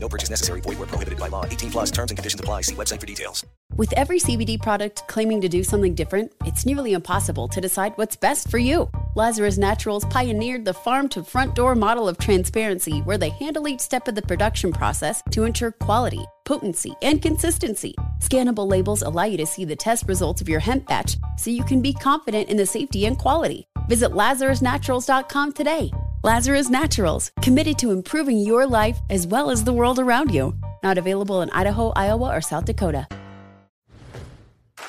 No purchase necessary. Void where prohibited by law. 18 plus terms and conditions apply. See website for details. With every CBD product claiming to do something different, it's nearly impossible to decide what's best for you. Lazarus Naturals pioneered the farm to front door model of transparency where they handle each step of the production process to ensure quality, potency, and consistency. Scannable labels allow you to see the test results of your hemp batch so you can be confident in the safety and quality. Visit LazarusNaturals.com today. Lazarus Naturals, committed to improving your life as well as the world around you. Not available in Idaho, Iowa, or South Dakota.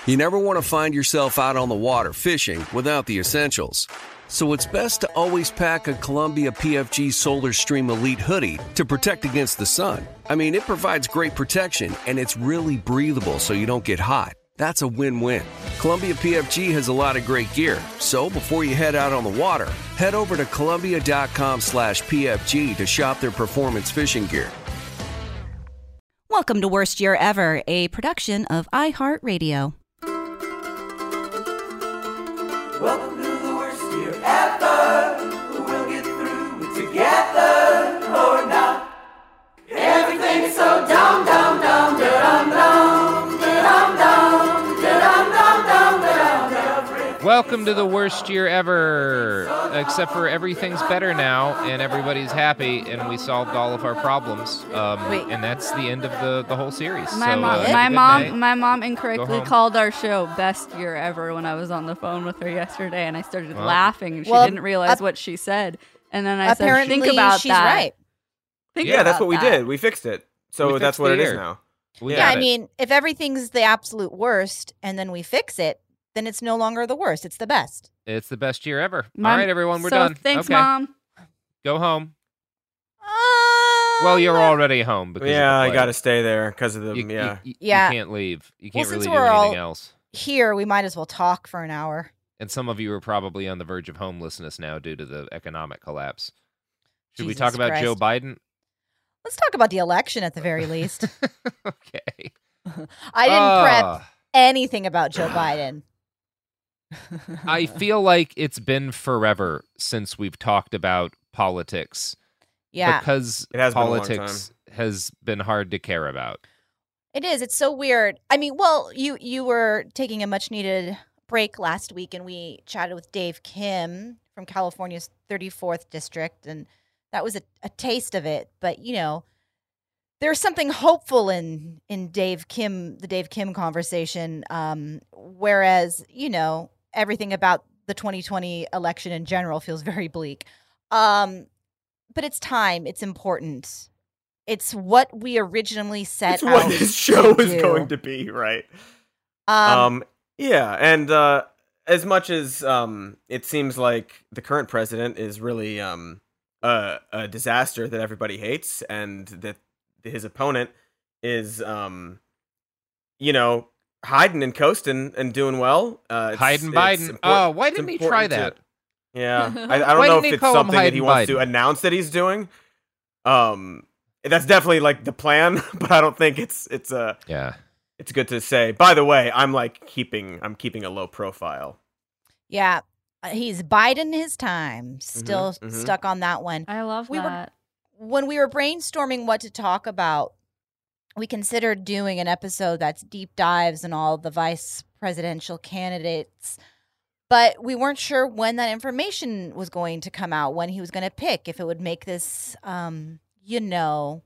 You never want to find yourself out on the water fishing without the essentials. So it's best to always pack a Columbia PFG Solar Stream Elite hoodie to protect against the sun. I mean, it provides great protection and it's really breathable so you don't get hot. That's a win-win. Columbia PFG has a lot of great gear, so before you head out on the water, head over to Columbia.com slash PFG to shop their performance fishing gear. Welcome to Worst Year Ever, a production of iHeartRadio. Welcome to the worst year ever. We'll get through it together or not. Everything's so dumb, dumb, dumb, Welcome to the worst year ever. Except for everything's better now and everybody's happy and we solved all of our problems. Um, Wait. and that's the end of the, the whole series. My So, mom, uh, my mom, night. my mom incorrectly called our show "best year ever" when I was on the phone with her yesterday, and I started Well. laughing, and she Well, didn't realize ap- what she said. And then I said, Apparently, "Think about she's that." right. Think yeah, that's about what we did. We fixed it. So We that's what the it is air. now. We Yeah, I it. mean, if everything's the absolute worst and then we fix it, then it's no longer the worst. It's the best. it's the best year ever. Mom- all right, everyone, we're so done. Thanks, okay. mom. Go home. Um, Well, you're already home because of Yeah, the I got to stay there because of the You, you- yeah. you- Yeah. you can't leave. You can't since really do we're anything all- else. here. We might as well talk for an hour. And some of you are probably on the verge of homelessness now due to the economic collapse. Should we talk about Joe Biden? Let's talk about the election at the very least. okay. I didn't prep Ah. anything about Joe Biden. I feel like it's been forever since we've talked about politics yeah, because It has been politics has been hard to care about. it is. It's so weird. I mean, well, you you were taking a much needed break last week, and we chatted with Dave Kim from California's 34th district, and that was a, a taste of it. But you know, there's something hopeful in in Dave Kim, the Dave Kim conversation. Um, whereas you know everything about the 2020 election in general feels very bleak. Um, but it's time. It's important. It's what we originally set out what this show is do. going to be, right? Um, Um, yeah, and uh, as much as um, it seems like the current president is really um, a, a disaster that everybody hates, and that his opponent is, um, you know, hiding and coasting and doing well. Uh, it's- Hiding it's Biden. import- Oh, why didn't he try important to- that? yeah, I, I don't Why know didn't if he it's call him something that he Hiding wants to Biden? announce that he's doing. Um, that's definitely like the plan, but I don't think it's it's a. Yeah. It's good to say. By the way, I'm like keeping I'm keeping a low profile. yeah, uh, he's biding his time. Still mhm. stuck on that one. I love We were- that. when we were brainstorming what to talk about, we considered doing an episode that's deep dives in all the vice presidential candidates, but we weren't sure when that information was going to come out, when he was going to pick, if it would make this, um, you know,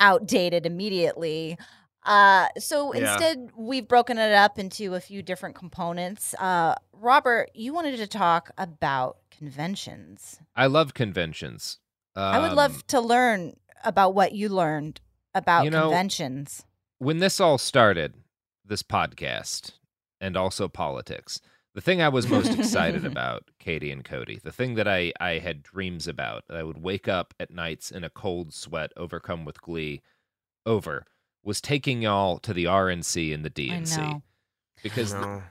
outdated immediately. Uh, so Yeah. instead, we've broken it up into a few different components. Uh, Robert, you wanted to talk about conventions. I love conventions. I would Um, love to learn about what you learned about You know- conventions. when this all started, this podcast and also politics, the thing I was most excited about, Katie and Cody, the thing that I, I had dreams about, that I would wake up at nights in a cold sweat, overcome with glee, over, was taking y'all to the RNC and the DNC know. because No.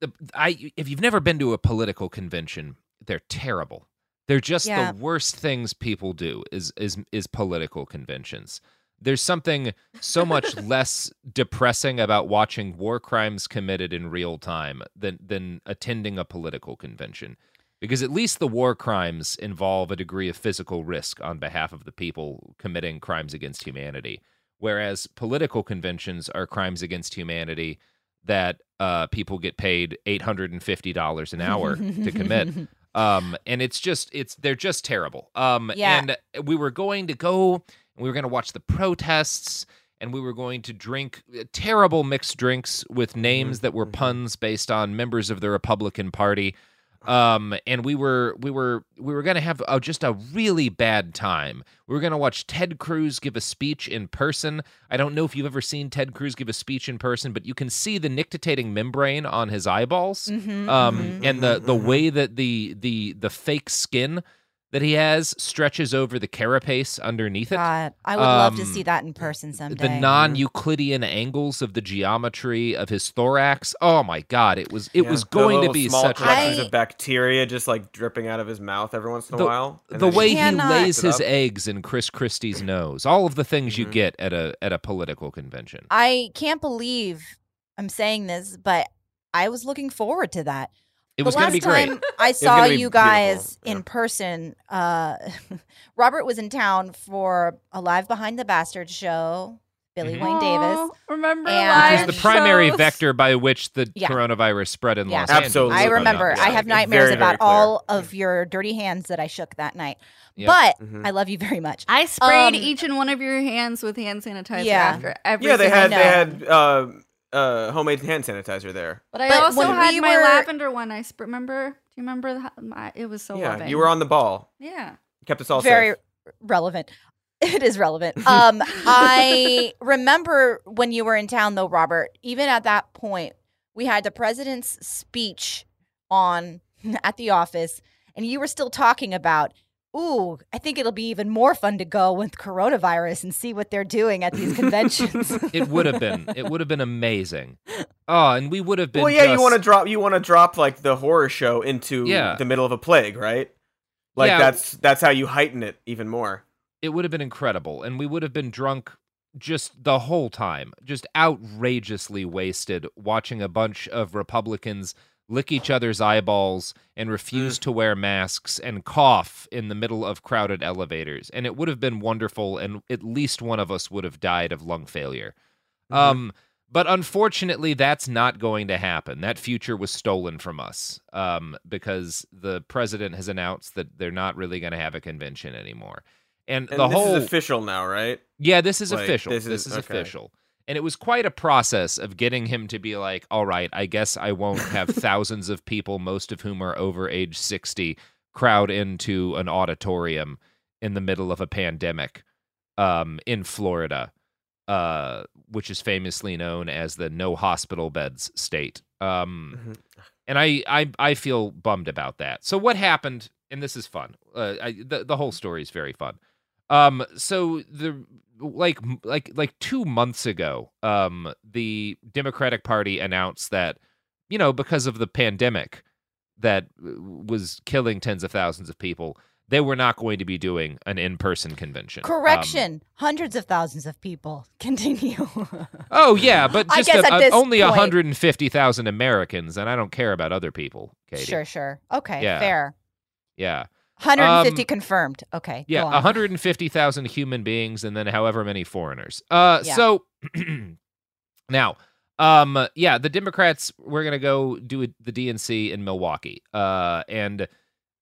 the, I if you've never been to a political convention, they're terrible. They're just Yeah. the worst things people do is is is political conventions. There's something so much less depressing about watching war crimes committed in real time than than attending a political convention. Because at least the war crimes involve a degree of physical risk on behalf of the people committing crimes against humanity. Whereas political conventions are crimes against humanity that uh, people get paid eight hundred and fifty dollars an hour to commit. Um, and it's just it's they're just terrible. Um, Yeah. and we were going to go and we were going to watch the protests and we were going to drink uh, terrible mixed drinks with names that were puns based on members of the Republican Party. Um, and we were we were we were going to have uh just a really bad time. We were going to watch Ted Cruz give a speech in person. I don't know if you've ever seen Ted Cruz give a speech in person, but you can see the nictitating membrane on his eyeballs Mhm, um, mhm. and the the way that the the the fake skin that he has stretches over the carapace underneath it. God, I would love to Um, see that in person someday. The non-Euclidean angles of the geometry of his thorax. Oh my God! It was it Yeah, was going to be small such collections I- of bacteria just like dripping out of his mouth every once in a the, while. the way he lays his eggs in Chris Christie's nose. All of the things you Mhm. get at a at a political convention. I can't believe I'm saying this, but I was looking forward to that. It The was going to last be great. time I saw you guys beautiful, in yeah. person. Uh, Robert was in town for a live behind the bastard show. Billy Mhm. Wayne Davis. Aw, Remember And- live Which is the primary shows? vector by which the Yeah. coronavirus spread in Yeah. Los Absolutely. Angeles. I if I'm remember. I have nightmares very, very about clear. all of your dirty hands that I shook that night. Yep. But Mhm. I love you very much. I sprayed Um, each and one of your hands with hand sanitizer Yeah. after every Yeah, they had they had uh, uh, homemade hand sanitizer there. But I But also had we my were- lavender one. I sp- remember. Do you remember that? My, it was so yeah, loving. you were on the ball. Yeah. Kept us all very safe. relevant. It is relevant. Um, I remember when you were in town, though, Robert. Even at that point, we had the president's speech on at the office, and you were still talking about. Ooh, I think it'll be even more fun to go with coronavirus and see what they're doing at these conventions. It would have been. It would have been amazing. Oh, and we would have been. Well, yeah, you want to drop you want to drop like the horror show into Yeah. the middle of a plague, right? Like Yeah. that's that's how you heighten it even more. it would have been incredible and we would have been drunk just the whole time just outrageously wasted watching a bunch of republicans lick each other's eyeballs and refuse to wear masks and cough in the middle of crowded elevators and it would have been wonderful and at least one of us would have died of lung failure um but unfortunately that's not going to happen that future was stolen from us um because the president has announced that they're not really going to have a convention anymore and, And the this whole is official now, right? yeah, this is Like, official. this This is- is, okay. official. And it was quite a process of getting him to be like, all right, I guess I won't have thousands of people, most of whom are over age 60, crowd into an auditorium in the middle of a pandemic um, in Florida, uh, which is famously known as the no hospital beds state. Um, Mhm. and I, I I feel bummed about that. So what happened? And this is fun. Uh, I, the the whole story is very fun. Um, so the like like like two months ago, um, the Democratic Party announced that you know because of the pandemic that was killing tens of thousands of people, they were not going to be doing an in person convention. Um, Correction: hundreds of thousands of people. Continue. oh yeah, but I just guess a- a- only point- 150,000 Americans, and I don't care about other people. Katie. sure, sure. Okay, Yeah. fair. Yeah. 150 Um, confirmed. Okay. Yeah, on. 150,000 human beings and then however many foreigners. Uh Yeah. so now um yeah, the Democrats were going to go do a- the DNC in Milwaukee. Uh and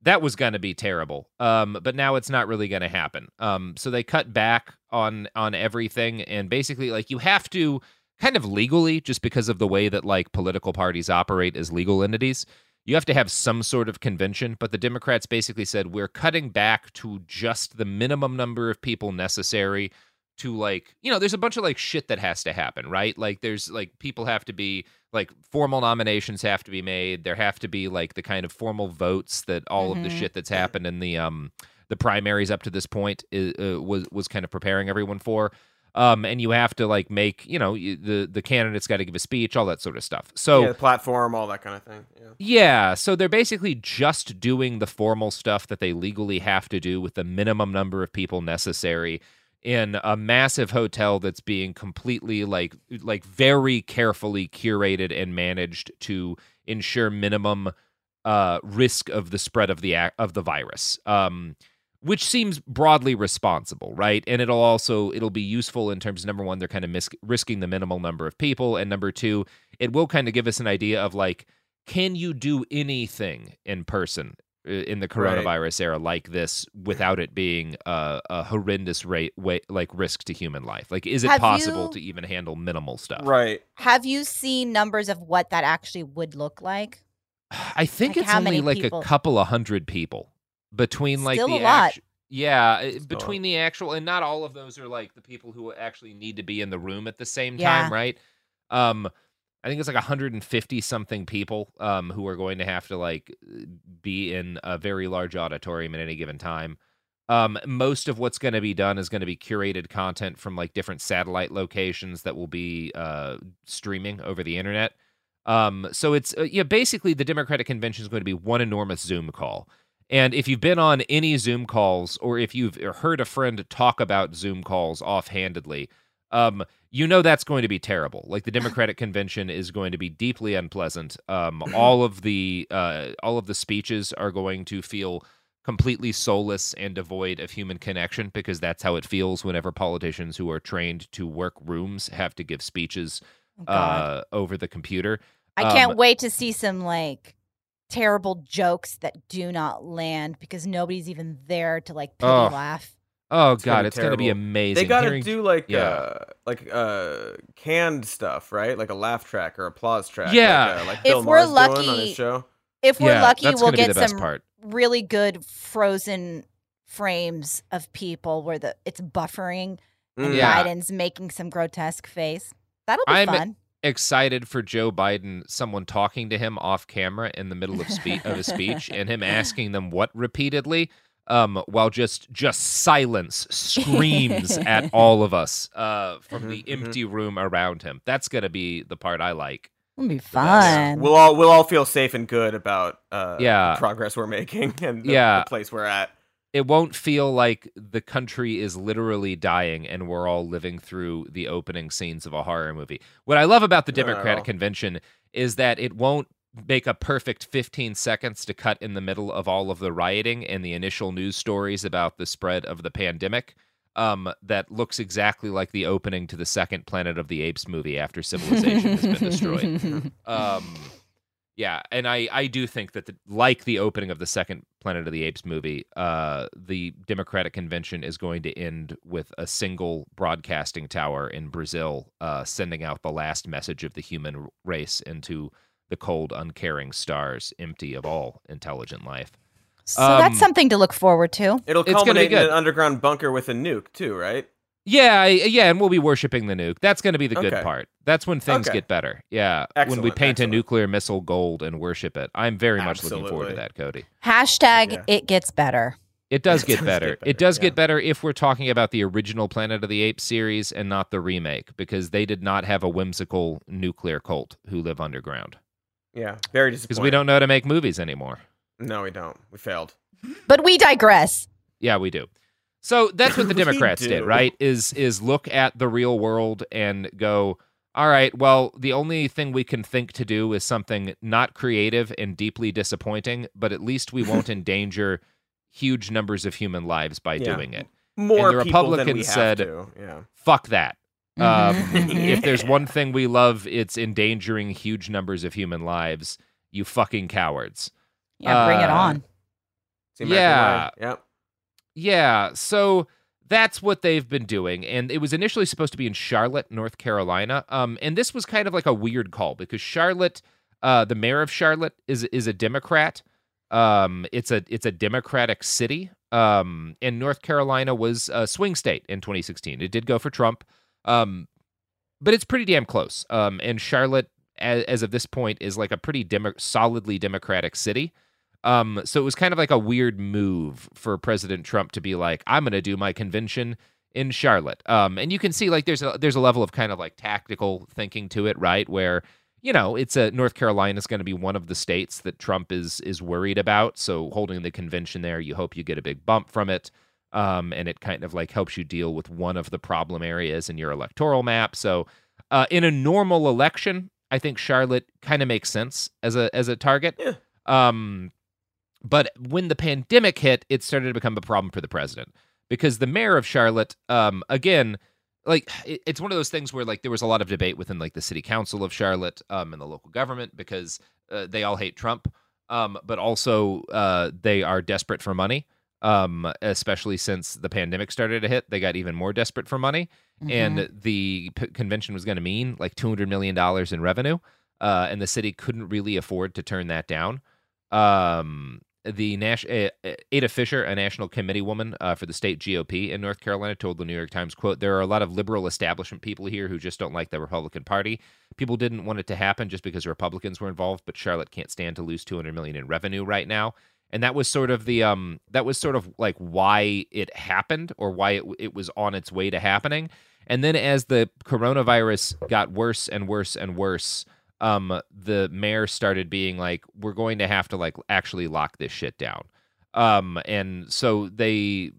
that was going to be terrible. Um but now it's not really going to happen. Um so they cut back on on everything and basically like you have to kind of legally just because of the way that like political parties operate as legal entities you have to have some sort of convention but the democrats basically said we're cutting back to just the minimum number of people necessary to like you know there's a bunch of like shit that has to happen right? Like there's like people have to be like formal nominations have to be made. There have to be like the kind of formal votes that all of the Mhm. shit that's happened in the um the primaries up to this point is, uh, was was kind of preparing everyone for Um, and you have to like make, you know, the the candidate's got to give a speech, all that sort of stuff. So yeah, the platform, all that kind of thing. Yeah. yeah, so they're basically just doing the formal stuff that they legally have to do with the minimum number of people necessary in a massive hotel that's being completely like like very carefully curated and managed to ensure minimum uh risk of the spread of the of the virus. Um which seems broadly responsible, right? And it'll also it'll be useful in terms of number one, they're kind of mis- risking the minimal number of people, and number two, it will kind of give us an idea of like, can you do anything in person uh, in the Right. coronavirus era like this without it being a, a horrendous rate way, like risk to human life? Like, is it Have possible you- to even handle minimal stuff? Right. Have you seen numbers of what that actually would look like? I think Like, it's only like people? a couple of hundred people between like Still the a lot. actu- yeah, Still. between the actual and not all of those are like the people who actually need to be in the room at the same Yeah. time, right? Um I think it's like 150 something people um who are going to have to like be in a very large auditorium at any given time. Um, most of what's going to be done is going to be curated content from like different satellite locations that will be uh, streaming over the internet. Um, so it's uh, yeah, basically the Democratic convention is going to be one enormous Zoom call. And if you've been on any Zoom calls, or if you've heard a friend talk about Zoom calls offhandedly, um, you know that's going to be terrible. Like the Democratic convention is going to be deeply unpleasant. Um, all of the uh, all of the speeches are going to feel completely soulless and devoid of human connection because that's how it feels whenever politicians who are trained to work rooms have to give speeches Oh, uh, over the computer. I can't um, wait to see some like terrible jokes that do not land because nobody's even there to like pity Oh, laugh. Oh It's god, be it's going to be amazing. They got to Hearing- do like yeah. uh like uh canned stuff, right? Like a laugh track or applause track. Yeah. like, uh, like If Bill we're Maher's doing on lucky- his show. If we're Yeah, lucky, we'll get some part. really good frozen frames of people where the it's buffering and Mm. Yeah. Biden's making some grotesque face. That'll be I'm- fun. Excited for Joe Biden, someone talking to him off camera in the middle of spe- of a speech, and him asking them what repeatedly, um, while just just silence screams at all of us uh, from the Mhm, mhm. empty room around him. That's gonna be the part I like. It'll be Yeah. fun. We'll all we'll all feel safe and good about uh Yeah. the progress we're making and the, Yeah. the place we're at. It won't feel like the country is literally dying and we're all living through the opening scenes of a horror movie. What I love about the Democratic all. convention is that it won't make a perfect 15 seconds to cut in the middle of all of the rioting and the initial news stories about the spread of the pandemic. Um, that looks exactly like the opening to the second Planet of the Apes movie after civilization has been destroyed. Um, yeah, and I I do think that the, like the opening of the second Planet of the Apes movie, uh, the Democratic convention is going to end with a single broadcasting tower in Brazil, uh, sending out the last message of the human race into the cold, uncaring stars, empty of all intelligent life. so that's um, something to look forward to. It'll It's be culminate in an underground bunker with a nuke too, right? Yeah, yeah, and we'll be worshiping the nuke. That's going to be the good Okay. part. That's when things Okay. get better. Yeah, when we paint excellent. a nuclear missile gold and worship it. I'm very much looking forward to that, Cody. Hashtag Yeah. it gets better. It does It get does better. get It does yeah. get better if we're talking about the original Planet of the Apes series and not the remake, because they did not have a whimsical nuclear cult who live underground. Yeah, very disappointing. Because we don't know how to make movies anymore. No, we don't. We failed. But we digress. Yeah, we do. So that's what the Democrats did, right? Is is look at the real world and go, all right, well, the only thing we can think to do is something not creative and deeply disappointing, but at least we won't endanger huge numbers of human lives by Yeah. doing it. More the people than we Republicans have said- Yeah. Fuck that. Um, if there's one thing we love, it's endangering huge numbers of human lives. You fucking cowards. Yeah, bring it Uh, on. It's the American Yeah. way. Yep. Yeah, so that's what they've been doing, and it was initially supposed to be in Charlotte, North Carolina. Um, and this was kind of like a weird call because Charlotte, uh, the mayor of Charlotte is is a Democrat. Um, it's a it's a Democratic city. Um, and North Carolina was a swing state in 2016. It did go for Trump. Um, but it's pretty damn close. Um, and Charlotte, as, as of this point, is like a pretty demo- solidly Democratic city. Um, so it was kind of like a weird move for President Trump to be like, I'm going to do my convention in Charlotte. Um, and you can see like there's a there's a level of kind of like tactical thinking to it, right? Where you know it's a North Carolina is going to be one of the states that Trump is is worried about. So holding the convention there, you hope you get a big bump from it. Um, and it kind of like helps you deal with one of the problem areas in your electoral map. So, uh, in a normal election, I think Charlotte kind of makes sense as a as a target. Yeah. Um, but when the pandemic hit, it started to become a problem for the president because the mayor of Charlotte, um, again, like it, it's one of those things where like there was a lot of debate within like the city council of Charlotte um, and the local government because uh, they all hate Trump, um, but also uh, they are desperate for money. Um, especially since the pandemic started to hit, they got even more desperate for money, and the p- convention was going to mean like two hundred million dollars in revenue, uh, and the city couldn't really afford to turn that down. Um, the Nash- uh, uh, Ada Fisher, a national committee woman uh, for the state GOP in North Carolina, told the New York Times, "quote There are a lot of liberal establishment people here who just don't like the Republican Party. People didn't want it to happen just because Republicans were involved, but Charlotte can't stand to lose 200 million in revenue right now." And that was sort of the um that was sort of like why it happened or why it it was on its way to happening. And then as the coronavirus got worse and worse and worse, um, the mayor started being like, "We're going to have to like actually lock this shit down." Um, and so they,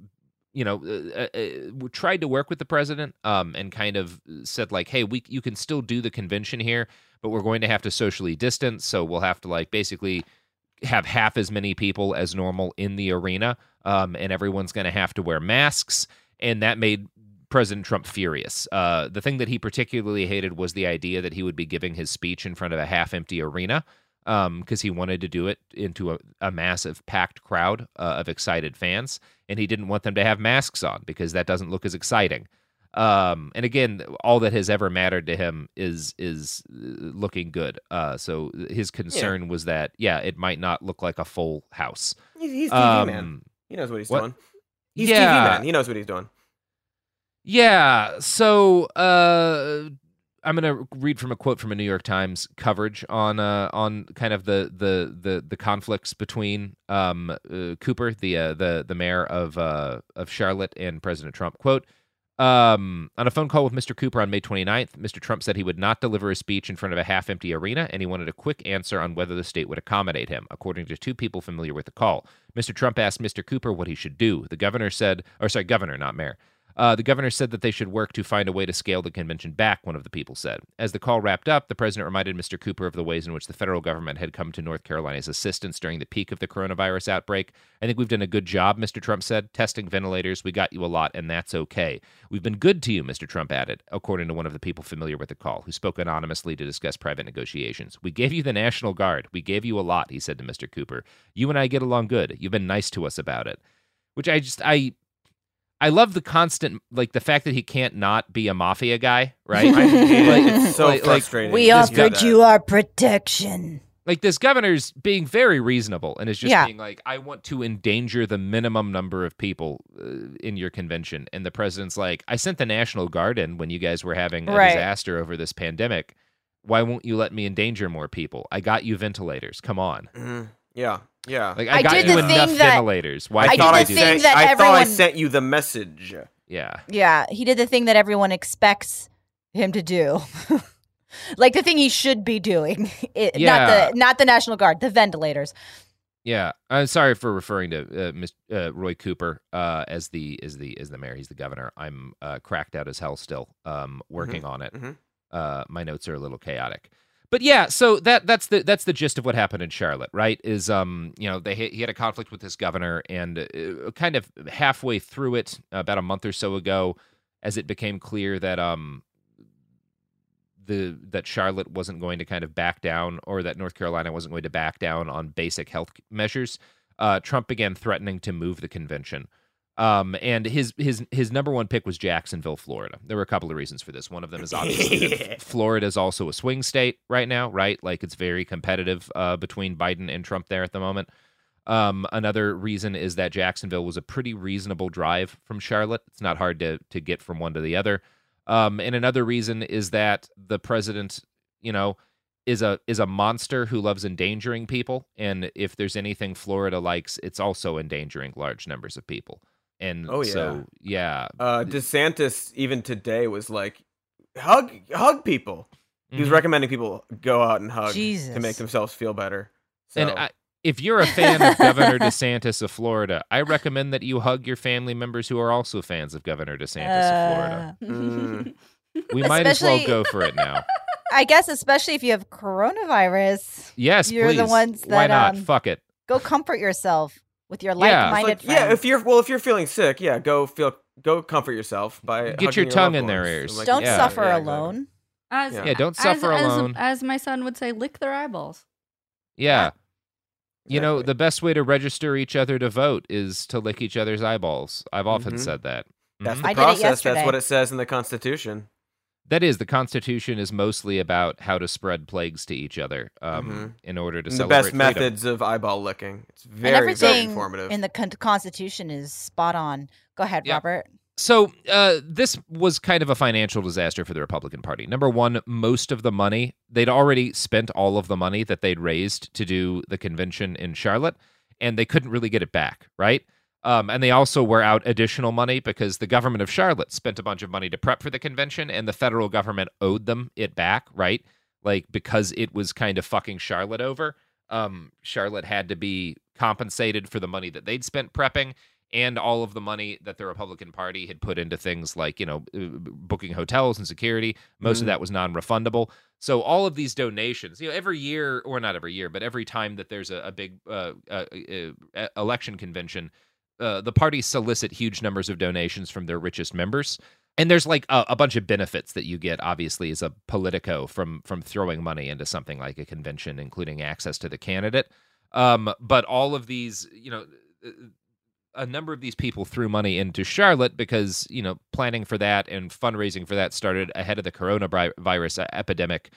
you know, uh, uh, uh, tried to work with the president, um, and kind of said like, "Hey, we you can still do the convention here, but we're going to have to socially distance. So we'll have to like basically." have half as many people as normal in the arena, um, and everyone's going to have to wear masks. And that made President Trump furious. Uh, the thing that he particularly hated was the idea that he would be giving his speech in front of a half empty arena because um, he wanted to do it into a, a massive packed crowd uh, of excited fans. And he didn't want them to have masks on because that doesn't look as exciting. Um, and again, all that has ever mattered to him is is uh, looking good. Uh, so his concern was that yeah, it might not look like a full house. He's, he's TV man. Um, He knows what he's what? doing. He's Yeah. TV man. He knows what he's doing. Yeah. So uh, I'm going to read from a quote from a New York Times coverage on uh, on kind of the the the, the conflicts between um, uh, Cooper, the uh, the the mayor of uh, of Charlotte, and President Trump. Quote. Um, on a phone call with Mr. Cooper on May 29th, Mr. Trump said he would not deliver a speech in front of a half empty arena, and he wanted a quick answer on whether the state would accommodate him, according to two people familiar with the call. Mr. Trump asked Mr. Cooper what he should do. The governor said, or sorry, governor, not mayor. Uh, the governor said that they should work to find a way to scale the convention back, one of the people said. As the call wrapped up, the president reminded Mr. Cooper of the ways in which the federal government had come to North Carolina's assistance during the peak of the coronavirus outbreak. I think we've done a good job, Mr. Trump said. Testing ventilators, we got you a lot, and that's okay. We've been good to you, Mr. Trump added, according to one of the people familiar with the call, who spoke anonymously to discuss private negotiations. We gave you the National Guard. We gave you a lot, he said to Mr. Cooper. You and I get along good. You've been nice to us about it. Which I just, I. I love the constant, like the fact that he can't not be a mafia guy, right? Like. It's so like- like- frustrating. We offered that. you our protection. like this governor's being very reasonable and is just Yeah. being like i want to endanger the minimum number of people uh, in your convention and the president's like i sent the national guard in when you guys were having a Right. disaster over this pandemic why won't you let me endanger more people i got you ventilators come on Mhm. Yeah, yeah. like i, I got did you the enough thing that- ventilators why I, I did thought I the do thing sent. that I thought I sent you the message. yeah Yeah, he did the thing that everyone expects him to do. like the thing he should be doing. It, Yeah. Not the not the National Guard, the ventilators. Yeah, I'm sorry for referring to uh, Mr. Uh, Roy Cooper uh, as the as the as the mayor. He's the governor. I'm uh, cracked out as hell still, um, working on it. mhm. Uh, my notes are a little chaotic, but yeah. So that that's the that's the gist of what happened in Charlotte, right? Is um you know they he had a conflict with his governor, and uh, kind of halfway through it, about a month or so ago, as it became clear that um the that Charlotte wasn't going to kind of back down, or that North Carolina wasn't going to back down on basic health measures, uh, Trump began threatening to move the convention. Um, and his his his number one pick was Jacksonville, Florida. There were a couple of reasons for this. One of them is obviously that Florida is also a swing state right now, right? Like it's very competitive uh, between Biden and Trump there at the moment. Um, another reason is that Jacksonville was a pretty reasonable drive from Charlotte. It's not hard to to get from one to the other. Um, and another reason is that the president, you know, is a is a monster who loves endangering people. And if there's anything Florida likes, it's also endangering large numbers of people. And Oh, yeah. so yeah, Uh, DeSantis even today was like, hug, hug people. He was Mhm. recommending people go out and hug Jesus. to make themselves feel better. So, And I, if you're a fan of Governor DeSantis of Florida, I recommend that you hug your family members who are also fans of Governor DeSantis of Florida. Uh, mm, We might as well go for it now. I guess especially if you have coronavirus, Yes, You're the please. ones Why that, not? um, Fuck it. go comfort yourself with your Yeah. it's like-minded like, yeah, friends. if you're well, if you're feeling sick, yeah, go feel, go comfort yourself by Get your tongue loved in their ears. Like, Don't Yeah. suffer yeah, alone. As, Yeah. Yeah, don't suffer as, alone. As my son would say, lick their eyeballs. Yeah. You know, the best way to register each other to vote is to lick each other's eyeballs. I've often Mhm. said that. That's Mhm. the I did it process. That's what it says in the Constitution. That is, the Constitution is mostly about how to spread plagues to each other um, in order to And the best freedom. methods of eyeball licking. It's and very, very everything informative. in the con- Constitution is spot on. Go ahead, Yeah. Robert. So uh, this was kind of a financial disaster for the Republican Party. Number one, most of the money they'd already spent all of the money that they'd raised to do the convention in Charlotte, and they couldn't really get it back, right? Um, and they also were out additional money because the government of Charlotte spent a bunch of money to prep for the convention, and the federal government owed them it back, right? Like because it was kind of fucking Charlotte over. Um, Charlotte had to be compensated for the money that they'd spent prepping and all of the money that the Republican Party had put into things like, you know, uh, booking hotels and security. Most of Mhm. that was non refundable. So all of these donations, you know, every year, or not every year, but every time that there's a, a big uh, uh, uh, election convention, uh, the parties solicit huge numbers of donations from their richest members. And there's like a, a bunch of benefits that you get, obviously, as a politico from from throwing money into something like a convention, including access to the candidate. Um, but all of these, you know, a number of these people threw money into Charlotte because you know planning for that and fundraising for that started ahead of the coronavirus epidemic.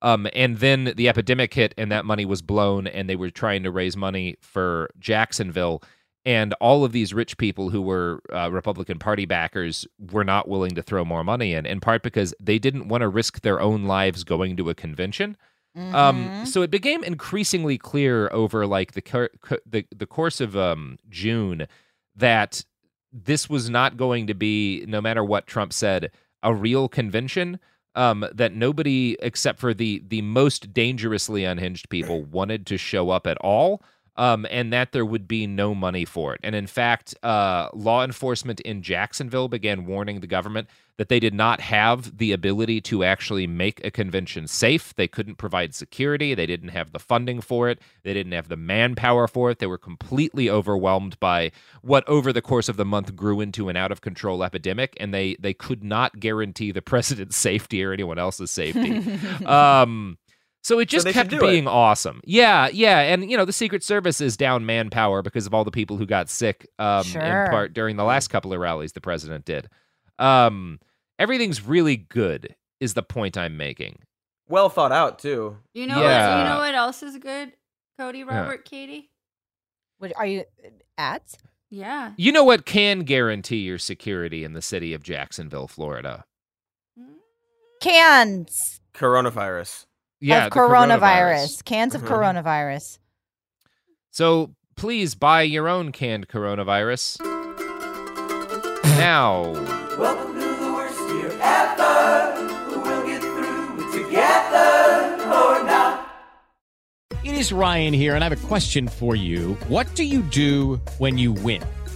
Um, and then the epidemic hit, and that money was blown, and they were trying to raise money for Jacksonville. And all of these rich people who were uh, Republican Party backers were not willing to throw more money in, in part because they didn't want to risk their own lives going to a convention. Um, Mhm. so it became increasingly clear over like the cur- cu- the the course of um, June that this was not going to be, no matter what Trump said, a real convention. Um, that nobody except for the the most dangerously unhinged people wanted to show up at all. Um, and that there would be no money for it. And in fact, uh, law enforcement in Jacksonville began warning the government that they did not have the ability to actually make a convention safe. They couldn't provide security. They didn't have the funding for it. They didn't have the manpower for it. They were completely overwhelmed by what over the course of the month grew into an out of control epidemic, and they they could not guarantee the president's safety or anyone else's safety. um, so it just they should kept do it. being awesome. Yeah, yeah, and you know the Secret Service is down manpower because of all the people who got sick um, Sure. in part during the last couple of rallies the president did. Um, everything's really good is the point I'm making. well thought out too. You know, Yeah. what, you know what else is good? Cody, Robert, Katie. What, are you at? Yeah. You know what can guarantee your security in the city of Jacksonville, Florida? Cans Coronavirus. Yeah, of the coronavirus. Cans of Mhm. coronavirus. So please buy your own canned coronavirus. now, Welcome to the worst year ever. We'll get through it together or not. It is Ryan here, and I have a question for you. What do you do when you win?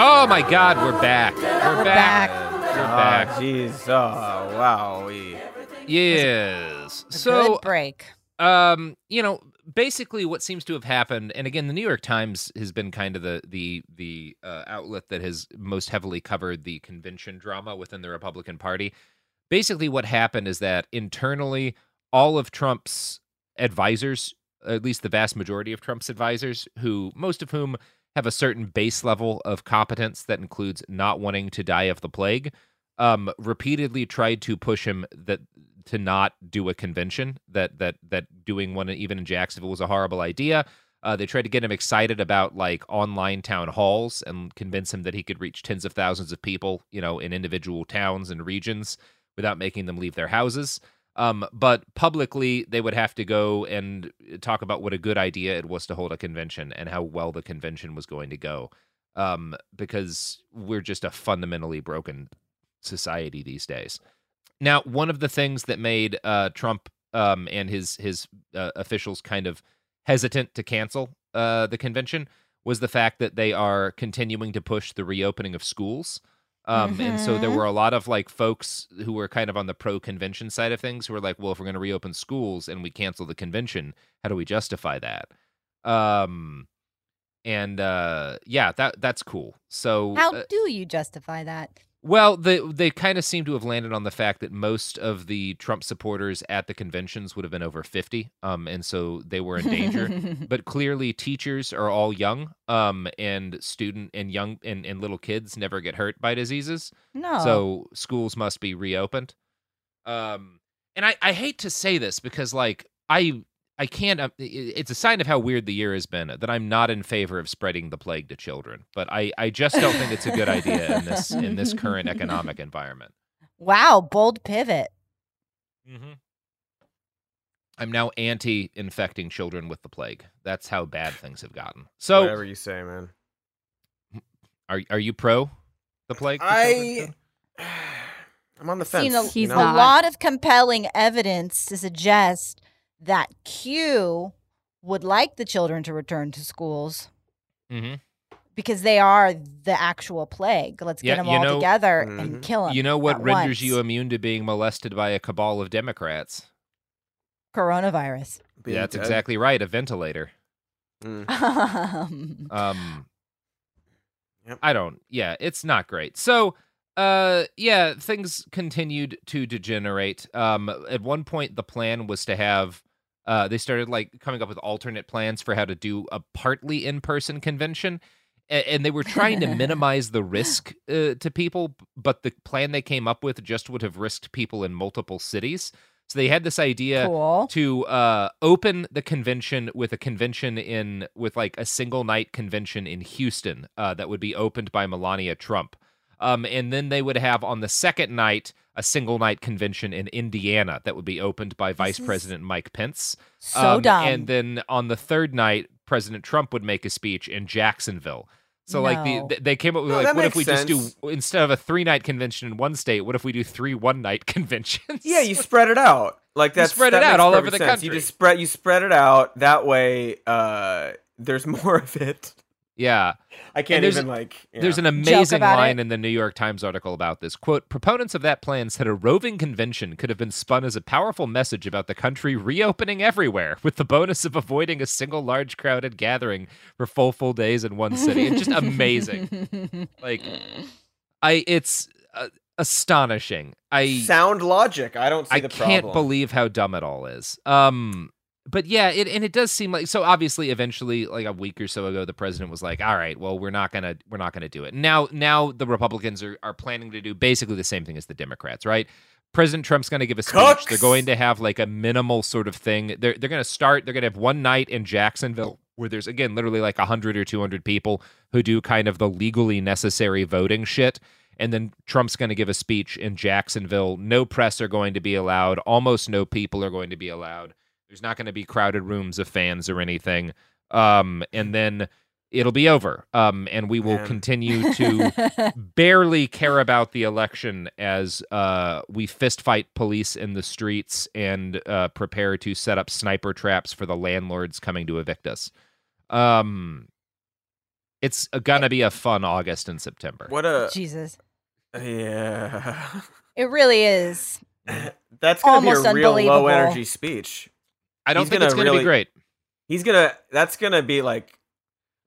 Oh my God, we're back. We're, back. We're back. Jeez. Oh, wow. We. Yes. So good break. um you know basically what seems to have happened and again the new york times has been kind of the the the uh, outlet that has most heavily covered the convention drama within the republican party basically what happened is that internally all of trump's advisors at least the vast majority of trump's advisors who most of whom have a certain base level of competence that includes not wanting to die of the plague um repeatedly tried to push him that to not do a convention that that that doing one even in Jacksonville was a horrible idea. Uh, they tried to get him excited about like online town halls and convince him that he could reach tens of thousands of people, you know, in individual towns and regions without making them leave their houses. Um, but publicly, they would have to go and talk about what a good idea it was to hold a convention and how well the convention was going to go. Um, because we're just a fundamentally broken society these days. Now, one of the things that made uh, Trump um, and his his uh, officials kind of hesitant to cancel uh, the convention was the fact that they are continuing to push the reopening of schools. Um, And so there Mhm. were a lot of like folks who were kind of on the pro convention side of things who were like, well, if we're going to reopen schools and we cancel the convention, how do we justify that? Um, and uh, yeah, that that's cool. So How uh, do you justify that? Well, they they kind of seem to have landed on the fact that most of the Trump supporters at the conventions would have been over fifty, um, and so they were in danger. but clearly, teachers are all young, um, and student and young and, and little kids never get hurt by diseases. No. So schools must be reopened. Um, and I I hate to say this because like I I can't. Um, it's a sign of how weird the year has been that I'm not in favor of spreading the plague to children. But I, I just don't think it's a good idea in this in this current economic environment. Wow, bold pivot. Mm-hmm. I'm now anti-infecting children with the plague. That's how bad things have gotten. So, Whatever you say, man. are are you pro the plague? I. I'm on the fence. Seen a, you know? a lot of compelling evidence to suggest that Q would like the children to return to schools Mhm. because they are the actual plague. Let's Yeah, get them all know- together Mhm. and kill them. You know what at renders once. you immune to being molested by a cabal of Democrats? coronavirus. Being yeah, that's dead. exactly right. A ventilator. Mm. Um, Um, Yep. I don't. Yeah, it's not great. So, uh, yeah, things continued to degenerate. Um, at one point, the plan was to have. Uh, they started like coming up with alternate plans for how to do a partly in-person convention, and they were trying to minimize the risk uh, to people. But the plan they came up with just would have risked people in multiple cities. So they had this idea cool. to uh, open the convention with a convention in with like a single night convention in Houston uh, that would be opened by Melania Trump, um, and then they would have on the second night a single night convention in Indiana that would be opened by Vice President Mike Pence. So Um, dumb. And then on the third night, President Trump would make a speech in Jacksonville. So like the, they came up with No, like what if we makes just do instead of a three night convention in one state, what if we do three one night conventions? Yeah, you spread it out. Like You that's spread that it out all over the sense. You just spread you spread it out that way. Uh, there's more of it. Yeah. I can't there's- even like. you There's an amazing line it. in the New York Times article about this. Quote, proponents of that plan said a roving convention could have been spun as a powerful message about the country reopening everywhere, with the bonus of avoiding a single large crowded gathering for full full days in one city. It's just amazing. Like I it's uh, astonishing. I sound logic. I don't see I the can't believe how dumb it all is. Um, but yeah, it and it does seem like so. Obviously, eventually, like a week or so ago, the president was like, "All right, well, we're not gonna we're not gonna do it." Now, now the Republicans are are planning to do basically the same thing as the Democrats, right? President Trump's going to give a speech. Cooks! They're going to have like a minimal sort of thing. They're they're going to start. They're going to have one night in Jacksonville where there's again literally like hundred or two hundred people who do kind of the legally necessary voting shit. And then Trump's going to give a speech in Jacksonville. No press are going to be allowed. Almost no people are going to be allowed. There's not going to be crowded rooms of fans or anything. Um, and then it'll be over. Um, and we will Man. continue to barely care about the election as uh, we fist fight police in the streets and uh, prepare to set up sniper traps for the landlords coming to evict us. Um, it's gonna be a fun August and September. What a Jesus. yeah. It really is. That's gonna Almost be a real low energy speech. I don't He's think gonna it's gonna really- be great. He's gonna. That's gonna be like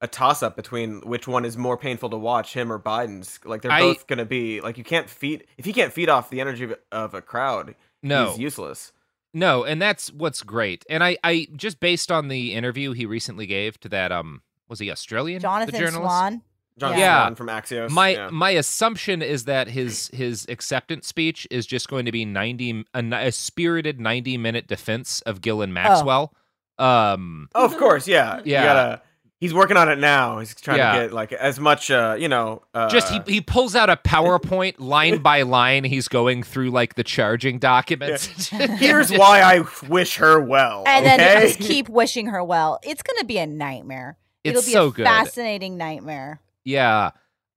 a toss up between which one is more painful to watch, him or Biden's. Like they're I- both gonna be like you can't feed if he can't feed off the energy of, of a crowd. No. he's useless. No, and that's what's great. And I, I just based on the interview he recently gave to that um was he Australian? the Jonathan journalist? Swan. John Yeah. Swan from Axios. My yeah. my assumption is that his his acceptance speech is just going to be 90 a, a spirited 90 minute defense of Ghislaine Maxwell. Um Oh, of course, yeah. You Yeah. gotta, he's working on it now. He's trying Yeah. to get like as much, uh, you know. Uh, just he, he pulls out a PowerPoint line by line. He's going through like the charging documents. Here's why I wish her well. And okay? then just keep wishing her well. It's going to be a nightmare. It'll be so a good. fascinating nightmare. Yeah.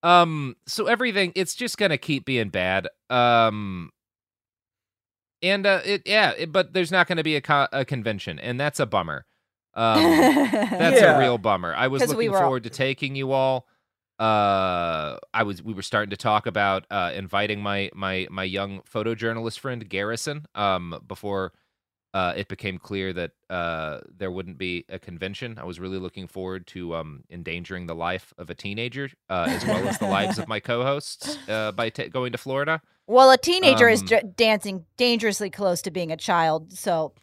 Um so everything it's just going to keep being bad. Um and uh it yeah, it, but there's not going to be a, co- a convention and that's a bummer. Um that's Yeah. a real bummer. I was 'Cause we looking were all- forward to taking you all. Uh I was we were starting to talk about uh inviting my my my young photojournalist friend Garrison um before uh, it became clear that uh, there wouldn't be a convention. I was really looking forward to um, endangering the life of a teenager uh, as well as the lives of my co-hosts uh, by ta going to Florida. Well, a teenager is Um, j- dancing dangerously close to being a child, so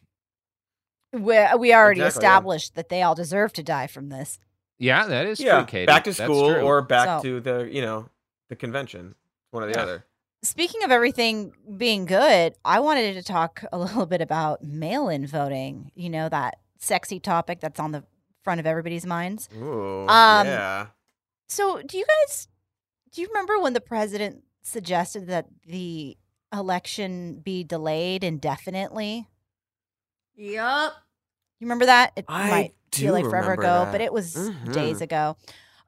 we we already Exactly, yeah. established that they all deserve to die from this. Yeah, that is yeah, true, Katie. back to school or back So- to the, you know, the convention. One or the Yeah. other. Speaking of everything being good, I wanted to talk a little bit about mail-in voting. You know that sexy topic that's on the front of everybody's minds. Ooh, Um, yeah. So, do you guys do you remember when the president suggested that the election be delayed indefinitely? Yup. You remember that? It I might do feel like forever ago, that. but it was days Mhm. ago.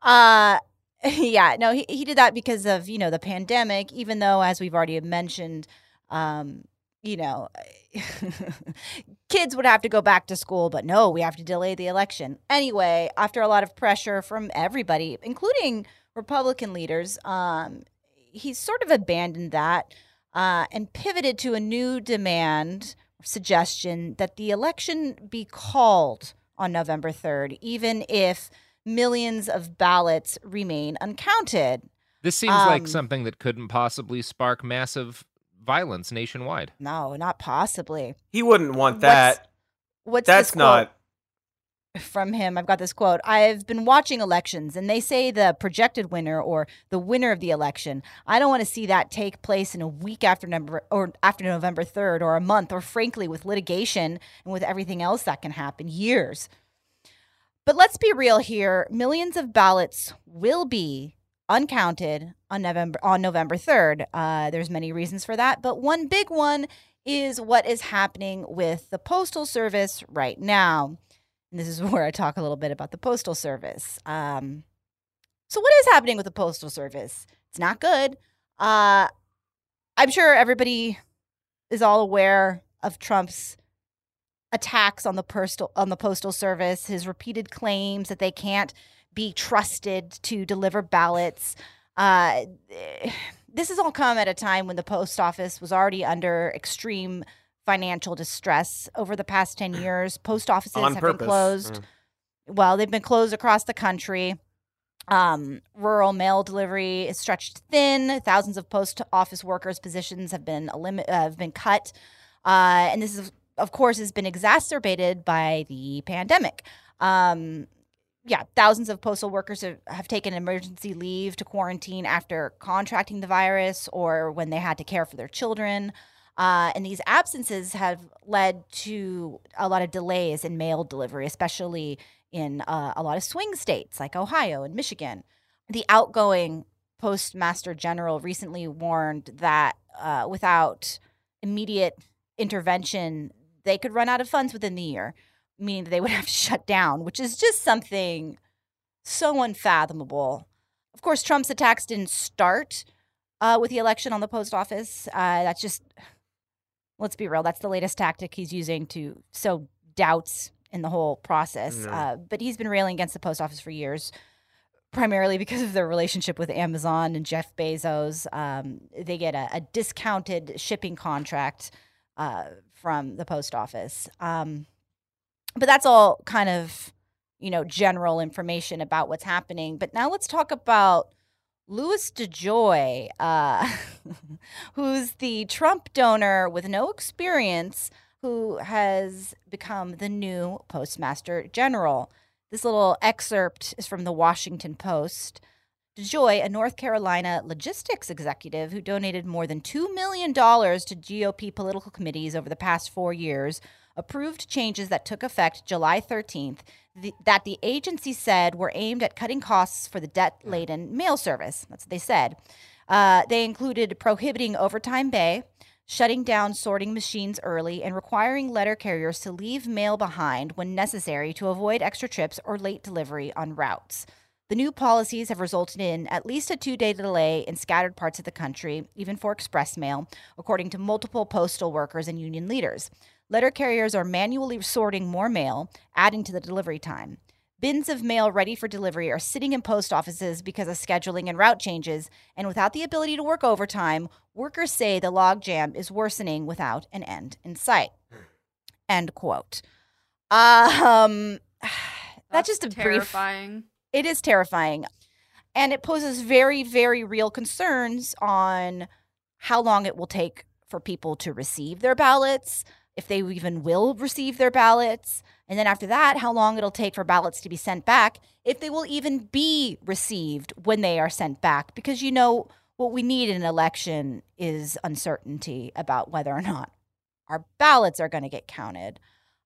Uh yeah, no, he, he did that because of, you know, the pandemic, even though as we've already mentioned, um, you know, kids would have to go back to school, but no, we have to delay the election. Anyway, after a lot of pressure from everybody, including Republican leaders, um, he's sort of abandoned that uh, and pivoted to a new demand suggestion that the election be called on November 3rd, even if millions of ballots remain uncounted. This seems like Um, something that couldn't possibly spark massive violence nationwide. No, not possibly. He wouldn't want What's- that. What's That's this quote not. from him? I've got this quote. I've been watching elections and they say the projected winner or the winner of the election. I don't want to see that take place in a week after November or after November 3rd or a month or frankly with litigation and with everything else that can happen years. But let's be real here. Millions of ballots will be uncounted on November on November 3rd. Uh, there's many reasons for that, but one big one is what is happening with the postal service right now. And this is where I talk a little bit about the postal service. Um, so what is happening with the postal service? It's not good. Uh, I'm sure everybody is all aware of Trump's attacks on the postal on the postal service, his repeated claims that they can't be trusted to deliver ballots. Uh, this has all come at a time when the post office was already under extreme financial distress over the past 10 years. Post offices On have purpose. been closed. Mm. Well, they've been closed across the country. Um, rural mail delivery is stretched thin. Thousands of post office workers' positions have been elim- uh, have been cut, uh, and this is, of course, has been exacerbated by the pandemic. Um, yeah, thousands of postal workers have, have taken emergency leave to quarantine after contracting the virus or when they had to care for their children. Uh, and these absences have led to a lot of delays in mail delivery, especially in uh, a lot of swing states like Ohio and Michigan. The outgoing postmaster general recently warned that uh, without immediate intervention, they could run out of funds within the year, meaning that they would have to shut down, which is just something so unfathomable. Of course, Trump's attacks didn't start uh, with the election on the post office. Uh, that's just, let's be real, that's the latest tactic he's using to sow doubts in the whole process. Yeah. Uh, but he's been railing against the post office for years, primarily because of their relationship with Amazon and Jeff Bezos. Um, they get a, a discounted shipping contract uh, from the post office. Um, but that's all kind of, you know, general information about what's happening. But now let's talk about Louis DeJoy, uh, who's the Trump donor with no experience who has become the new postmaster general. This little excerpt is from the Washington Post. DeJoy, a North Carolina logistics executive who donated more than $2 million to GOP political committees over the past four years, approved changes that took effect July 13th the, that the agency said were aimed at cutting costs for the debt laden mail service. That's what they said. Uh, they included prohibiting overtime pay, shutting down sorting machines early, and requiring letter carriers to leave mail behind when necessary to avoid extra trips or late delivery on routes. The new policies have resulted in at least a two day delay in scattered parts of the country, even for express mail, according to multiple postal workers and union leaders. Letter carriers are manually sorting more mail, adding to the delivery time. Bins of mail ready for delivery are sitting in post offices because of scheduling and route changes, and without the ability to work overtime, workers say the logjam is worsening without an end in sight. End quote. Um, that's, just a terrifying. brief. It is terrifying, and it poses very, very real concerns on how long it will take for people to receive their ballots, if they even will receive their ballots, and then after that, how long it'll take for ballots to be sent back, if they will even be received when they are sent back. Because you know, what we need in an election is uncertainty about whether or not our ballots are going to get counted.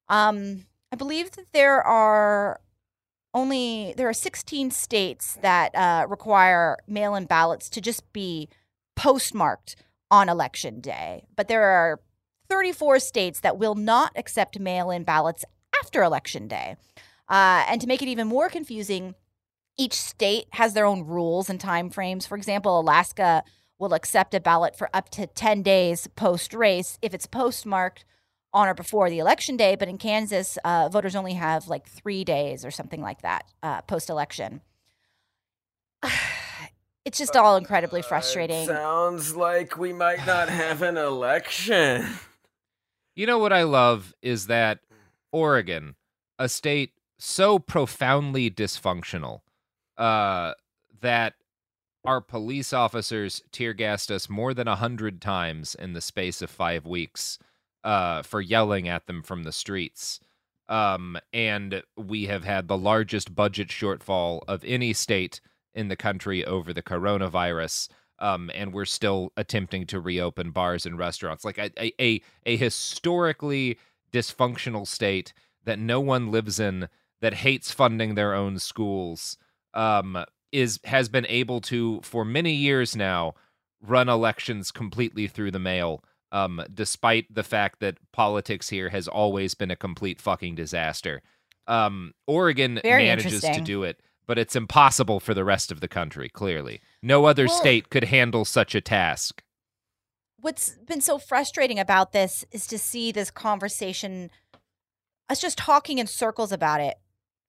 Um, I believe that there are only there are 16 states that uh, require mail-in ballots to just be postmarked on election day, but there are 34 states that will not accept mail-in ballots after election day. Uh, and to make it even more confusing, each state has their own rules and timeframes. For example, Alaska will accept a ballot for up to 10 days post race if it's postmarked on or before the election day. But in Kansas, uh, voters only have like three days or something like that uh, post election. It's just all incredibly frustrating. Sounds like we might not have an election. You know what I love is that Oregon, a state so profoundly dysfunctional, uh, that our police officers tear gassed us more than a hundred times in the space of five weeks uh, for yelling at them from the streets. Um, and we have had the largest budget shortfall of any state in the country over the coronavirus. Um, and we're still attempting to reopen bars and restaurants, like a a, a, historically dysfunctional state that no one lives in, that hates funding their own schools, um, is has been able to for many years now run elections completely through the mail. Um, despite the fact that politics here has always been a complete fucking disaster. Um, Oregon Very manages to do it, but it's impossible for the rest of the country, clearly. No other Well- state could handle such a task. what's been so frustrating about this is to see this conversation us just talking in circles about it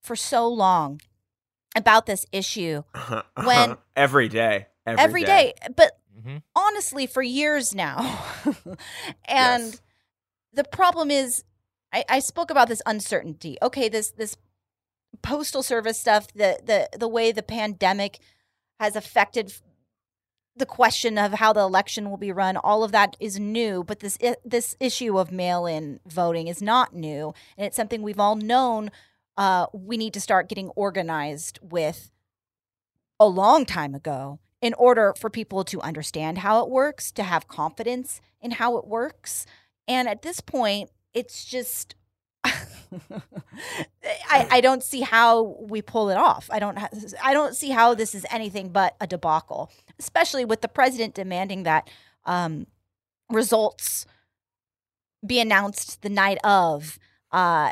for so long about this issue when every day, every, every day. But Mm-hmm. honestly, for years now. and the problem is, I, I spoke about this uncertainty. Okay, this this postal service stuff, the the the way the pandemic has affected the question of how the election will be run, all of that is new. But this this issue of mail-in voting is not new, and it's something we've all known. Uh, we need to start getting organized with a long time ago in order for people to understand how it works, to have confidence in how it works. And at this point, it's just I, I don't see how we pull it off. I don't ha- I don't see how this is anything but a debacle, especially with the president demanding that um, results be announced the night of, uh,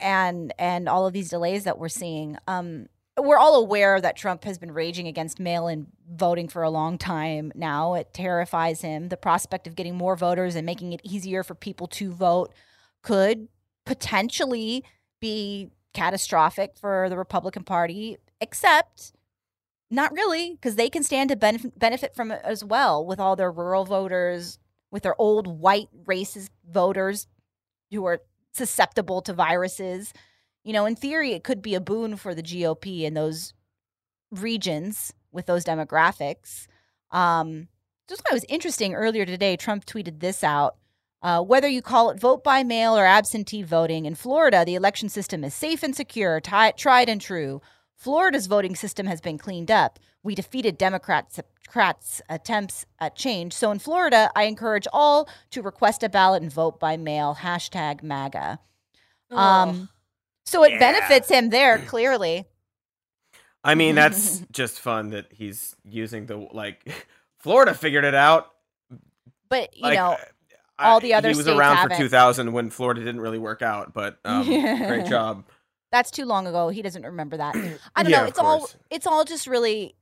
and and all of these delays that we're seeing. Um, we're all aware that Trump has been raging against mail-in voting for a long time now. It terrifies him. The prospect of getting more voters and making it easier for people to vote could potentially be catastrophic for the Republican Party, except not really, because they can stand to benef- benefit from it as well with all their rural voters, with their old white racist voters who are susceptible to viruses. You know, in theory, it could be a boon for the GOP in those regions with those demographics. Um, just thought it was interesting earlier today. Trump tweeted this out. Uh, whether you call it vote by mail or absentee voting, in Florida, the election system is safe and secure, ti- tried and true. Florida's voting system has been cleaned up. We defeated Democrats' attempts at change. So in Florida, I encourage all to request a ballot and vote by mail. Hashtag MAGA. Um, so it benefits him there clearly. I mean, that's just fun that he's using the like. Florida figured it out. But you Like, know, I- all the other he was around haven't. for 2000 when Florida didn't really work out, but um, great job. That's too long ago. He doesn't remember that. I don't Yeah, know. It's all it's all just really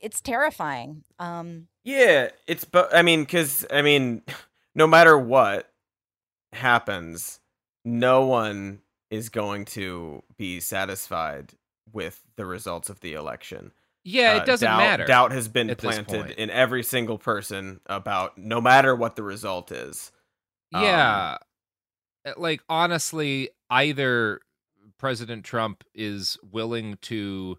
it's terrifying. Um Yeah, it's but I mean, because I mean, no matter what happens, no one is going to be satisfied with the results of the election. Yeah, Uh, it doesn't doubt, matter Doubt has been planted in every single person about no matter what the result is. Um, Yeah. Uh, like honestly, either President Trump is willing to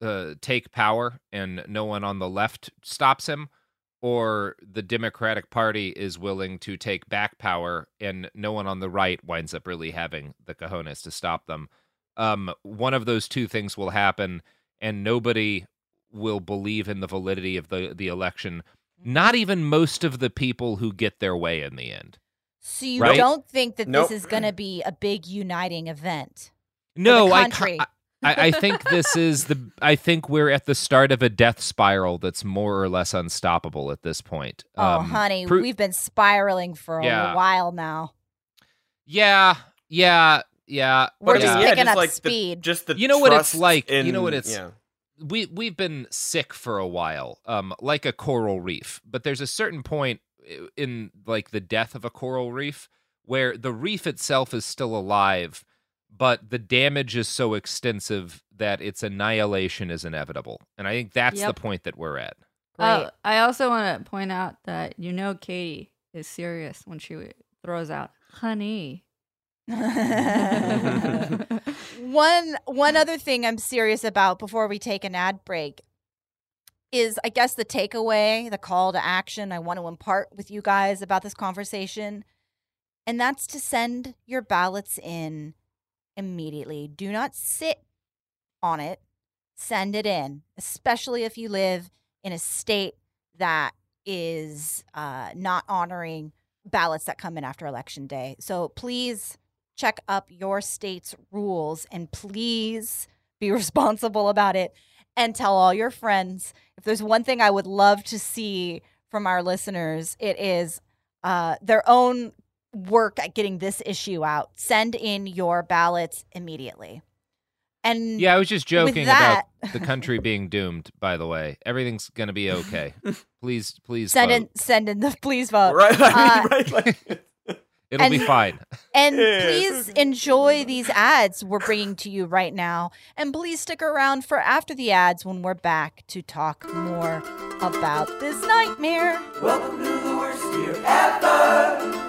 uh, take power and no one on the left stops him, or the Democratic Party is willing to take back power and no one on the right winds up really having the cojones to stop them. Um, one of those two things will happen, and nobody will believe in the validity of the the election. Not even most of the people who get their way in the end. so you Right? don't think that Nope. this is going to be a big uniting event? No, the I, country. ca- I I think this is the I think we're at the start of a death spiral that's more or less unstoppable at this point. oh, Um, honey, pro- we've been spiraling for Yeah. a while now. yeah, yeah, yeah. We're yeah. just yeah, picking just up like the- speed. just the you know what it's trust like. you know what it's. yeah. We we've been sick for a while, um, like a coral reef. But there's a certain point in like the death of a coral reef where the reef itself is still alive, but the damage is so extensive that its annihilation is inevitable. And I think that's Yep. the point that we're at. Oh, I also want to point out that you know Katie is serious when she throws out honey. one one other thing I'm serious about before we take an ad break is I guess the takeaway, the call to action I want to impart with you guys about this conversation. And that's to send your ballots in immediately. Do not sit on it. Send it in, especially if you live in a state that is uh, not honoring ballots that come in after election day. So please check up your state's rules and please be responsible about it and tell all your friends. If there's one thing I would love to see from our listeners, it is uh, their own work at getting this issue out. Send in your ballots immediately. And Yeah, I was just joking that, about the country being doomed. By the way, everything's gonna be okay. Please, please send vote. in send in the please vote. Right, I Uh, right, like, It'll be fine. And Yes. please enjoy these ads we're bringing to you right now. And please stick around for after the ads when we're back to talk more about this nightmare. Welcome to the worst year ever.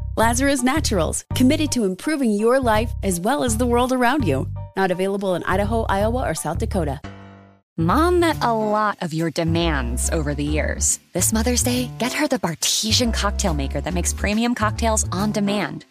Lazarus Naturals, committed to improving your life as well as the world around you. Not available in Idaho, Iowa, or South Dakota. Mom met a lot of your demands over the years. This Mother's Day, get her the Bartesian cocktail maker that makes premium cocktails on demand.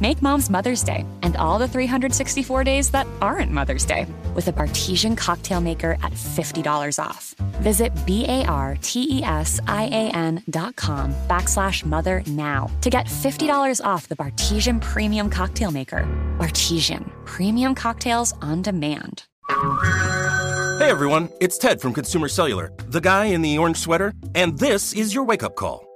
Make mom's Mother's Day and all the 364 days that aren't Mother's Day with a Bartesian cocktail maker at $50 off. Visit B A R T E S I A N dot com backslash mother now to get $50 off the Bartesian Premium Cocktail Maker. Bartesian, premium cocktails on demand. Hey everyone, it's Ted from Consumer Cellular, the guy in the orange sweater, and this is your wake up call.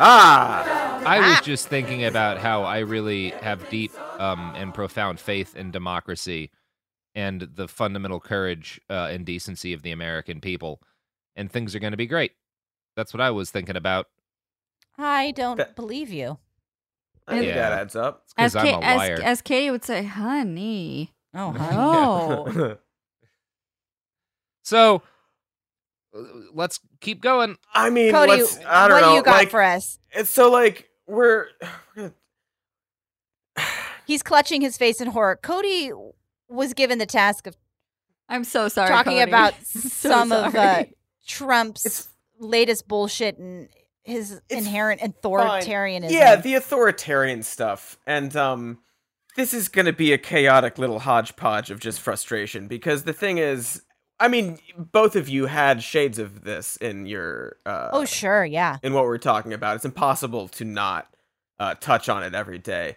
Ah. I was just thinking about how I really have deep um, and profound faith in democracy and the fundamental courage uh, and decency of the American people, and things are going to be great. That's what I was thinking about. I don't believe you. I think Yeah. that adds up. It's 'cause As, I'm a as, liar. as Katie would say, honey. Oh, Oh. So let's keep going. I mean, Cody, let's, I don't what know. do you got like, for us? It's so like we're, we're He's clutching his face in horror. Cody was given the task of I'm so sorry. talking Cody. about So some of uh, sorry. Trump's latest bullshit and his inherent fine. authoritarianism. Yeah, the authoritarian stuff, and um, this is going to be a chaotic little hodgepodge of just frustration because the thing is, I mean, both of you had shades of this in your uh, oh, sure, yeah. in what we're talking about. It's impossible to not uh, touch on it every day.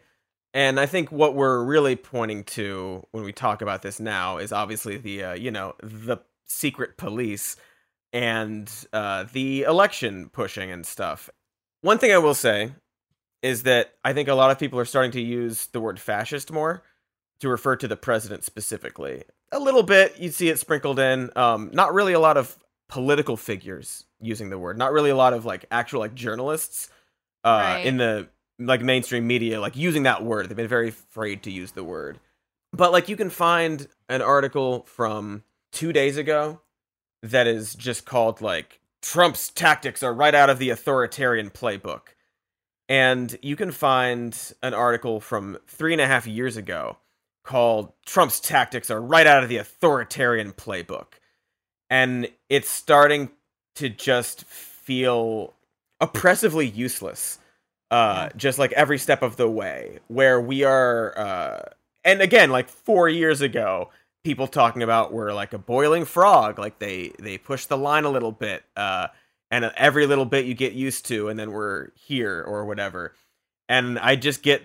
And I think what we're really pointing to when we talk about this now is obviously the uh, you know the secret police and uh, the election pushing and stuff. One thing I will say is that I think a lot of people are starting to use the word fascist more to refer to the president specifically. A little bit, You'd see it sprinkled in. Um, not really a lot of political figures using the word. Not really a lot of like actual like journalists uh, Right. in the like mainstream media like using that word. They've been very afraid to use the word. But like you can find an article from two days ago that is just called like Trump's tactics are right out of the authoritarian playbook. And you can find an article from three and a half years ago called Trump's tactics are right out of the authoritarian playbook. And it's starting to just feel oppressively useless. Uh, just like every step of the way, where we are, uh, and again, like four years ago, people talking about we're like a boiling frog, like they they push the line a little bit, uh, and every little bit you get used to, and then we're here or whatever. And I just get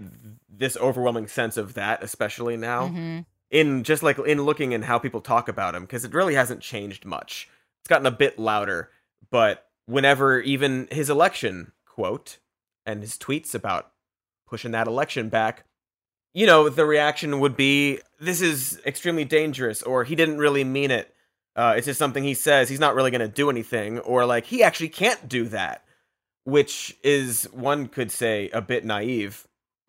this overwhelming sense of that, especially now Mhm. in just like in looking in how people talk about him, because it really hasn't changed much. It's gotten a bit louder, but whenever even his election quote and his tweets about pushing that election back, you know, the reaction would be, "This is extremely dangerous," or "He didn't really mean it." Uh, it's just something he says. He's not really going to do anything, or like he actually can't do that, which is one could say a bit naive.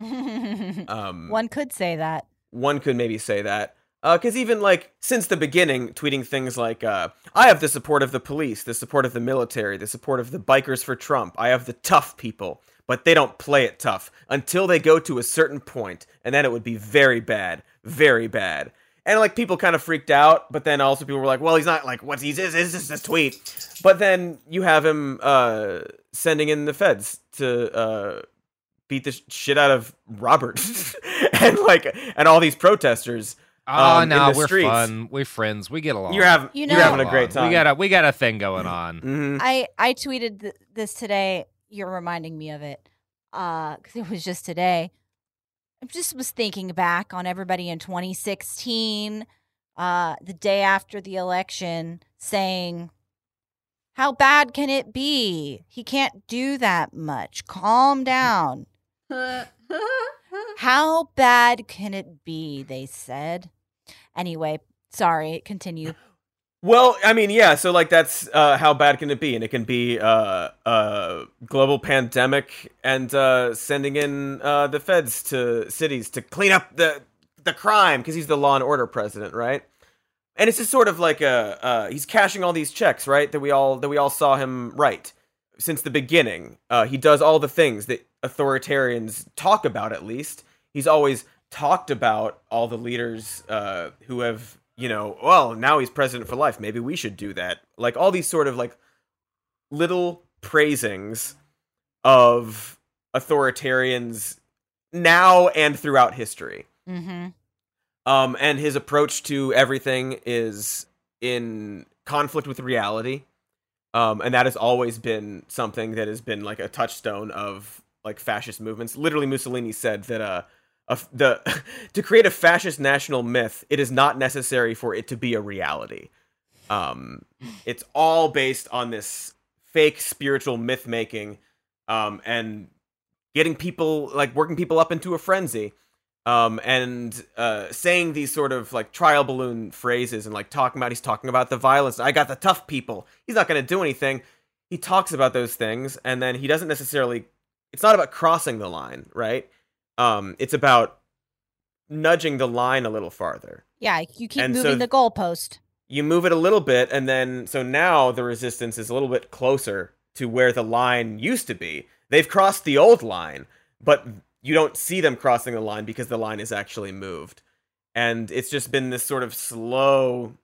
Um, One could say that. one could maybe say that because even like since the beginning tweeting things like uh, i have the support of the police the support of the military the support of the bikers for trump i have the tough people but they don't play it tough until they go to a certain point and then it would be very bad very bad and like people kind of freaked out but then also people were like well he's not like what's he's is is just a tweet but then you have him uh sending in the feds to uh beat the shit out of robert and like and all these protesters Oh um, in no, the we're streets. fun. We're friends. We get along. You're having You you know- are having a great time. We got a we got a thing going on. Mhm. I I tweeted th- this today. You're reminding me of it because it was just today. I just was thinking back on everybody in 2016, uh, the day after the election, saying, "How bad can it be? He can't do that much. Calm down." How bad can it be? They said. Anyway, sorry. Continue. Well, I mean, yeah. So like, that's uh, how bad can it be? And it can be uh, a global pandemic and uh, sending in uh, the feds to cities to clean up the the crime because he's the law and order president, right? And it's just sort of like a uh, he's cashing all these checks, right? That we all that we all saw him write since the beginning. Uh, he does all the things that authoritarians talk about. At least he's always talked about all the leaders uh, who have, you know, well, now he's president for life. Maybe we should do that. Like all these sort of like little praisings of authoritarians now and throughout history. Mm-hmm. Um, and his approach to everything is in conflict with reality. Um, and that has always been something that has been like a touchstone of like fascist movements. Literally, Mussolini said that uh, a, the to create a fascist national myth, it is not necessary for it to be a reality. Um, it's all based on this fake spiritual myth making, um, and getting people like working people up into a frenzy um, and uh, saying these sort of like trial balloon phrases and like talking about he's talking about the violence. I got the tough people. He's not going to do anything. He talks about those things, and then he doesn't necessarily. It's not about crossing the line, right? Um, it's about nudging the line a little farther. Yeah, you keep And moving th- the goalpost. You move it a little bit, and then so now the resistance is a little bit closer to where the line used to be. They've crossed the old line, but you don't see them crossing the line because the line is actually moved. And it's just been this sort of slow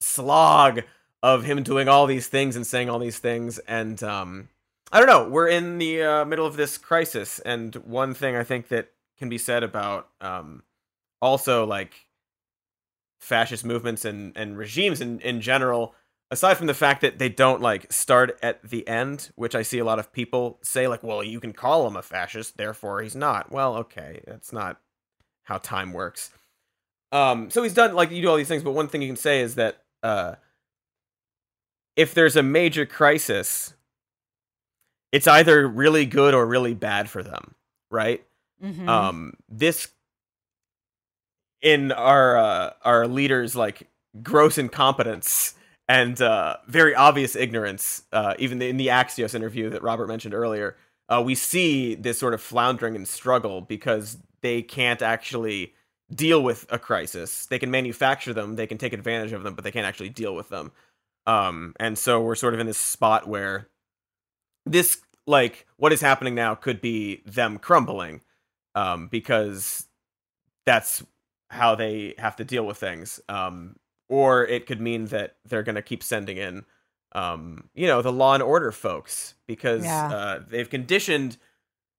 slog of him doing all these things and saying all these things. And um, I don't know, we're in the uh, middle of this crisis. And one thing I think that can be said about um, also like fascist movements and, and regimes in, in general aside from the fact that they don't like start at the end which i see a lot of people say like well you can call him a fascist therefore he's not well okay that's not how time works um so he's done like you do all these things but one thing you can say is that uh if there's a major crisis it's either really good or really bad for them right? Mhm. um this in our uh, our leaders like gross incompetence and uh, very obvious ignorance uh, even in the axios interview that robert mentioned earlier uh, we see this sort of floundering and struggle because they can't actually deal with a crisis. They can manufacture them they can take advantage of them but they can't actually deal with them. Um, and so we're sort of in this spot where this like what is happening now could be them crumbling um, because that's how they have to deal with things. Um, or it could mean that they're going to keep sending in, um, you know, the law and order folks because Yeah. uh, they've conditioned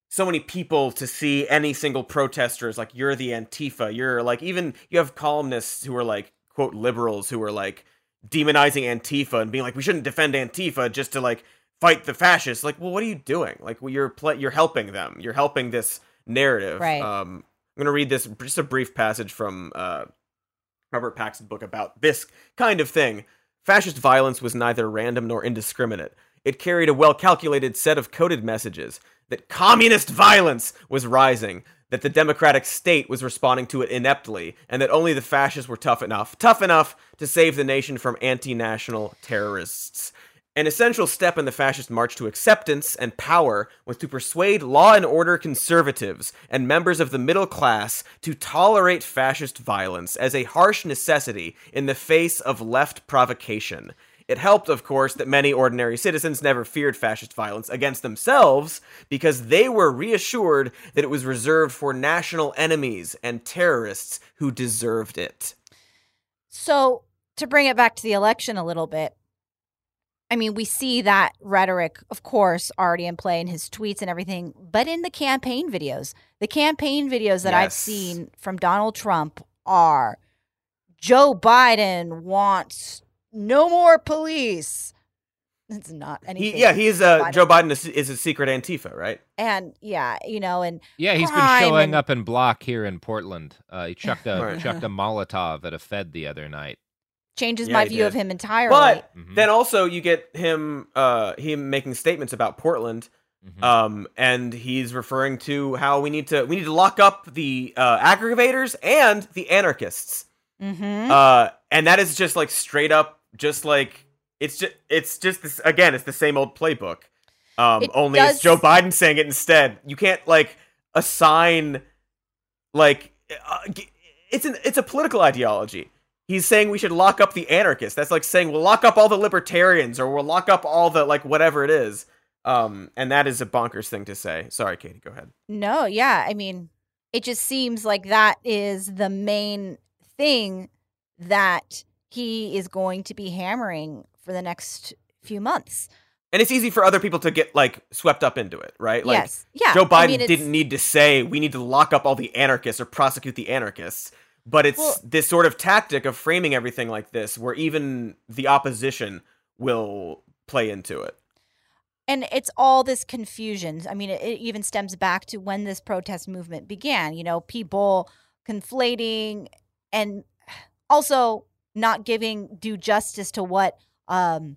so many people to see any single protester as like you're the Antifa. You're like even you have columnists who are like quote liberals who are like demonizing Antifa and being like we shouldn't defend Antifa just to like fight the fascists. Like, well, what are you doing? Like, well, you're pl- you're helping them. You're helping this narrative. Right. Um, I'm gonna read this just a brief passage from uh, Robert Paxton's book about this kind of thing. Fascist violence was neither random nor indiscriminate. It carried a well calculated set of coded messages that communist violence was rising, that the democratic state was responding to it ineptly, and that only the fascists were tough enough, tough enough to save the nation from anti-national terrorists. An essential step in the fascist march to acceptance and power was to persuade law and order conservatives and members of the middle class to tolerate fascist violence as a harsh necessity in the face of left provocation. It helped, of course, that many ordinary citizens never feared fascist violence against themselves because they were reassured that it was reserved for national enemies and terrorists who deserved it. So, to bring it back to the election a little bit, I mean, we see that rhetoric, of course, already in play in his tweets and everything, but in the campaign videos, the campaign videos that I've seen from Donald Trump are Joe Biden wants no more police. It's not anything. He, yeah, he's uh, Biden. Joe Biden is, is a secret Antifa, right? and yeah, you know, and Yeah, he's been showing and- up in block here in Portland. Uh, he chucked a Right. chucked a Molotov at a Fed the other night. Changes Yeah, my view did. of him entirely. But Mm-hmm. then also you get him uh him making statements about Portland. Mm-hmm. Um and he's referring to how we need to we need to lock up the uh aggravators and the anarchists. mm-hmm. Uh and that is just like straight up just like it's just it's just this again it's the same old playbook. Um It only does- it's Joe Biden saying it instead. You can't like assign like uh, it's an it's a political ideology. He's saying we should lock up the anarchists. That's like saying we'll lock up all the libertarians or we'll lock up all the like whatever it is. Um, and that is a bonkers thing to say. Sorry, Katie, go ahead. No, yeah. I mean, it just seems like that is the main thing that he is going to be hammering for the next few months. And it's easy for other people to get like swept up into it, right? Like Yes. Yeah, Joe I Biden mean, didn't need to say we need to lock up all the anarchists or prosecute the anarchists. But it's Well- this sort of tactic of framing everything like this where even the opposition will play into it. And it's all this confusion. I mean, it, it even stems back to when this protest movement began, you know, people conflating and also not giving due justice to what um,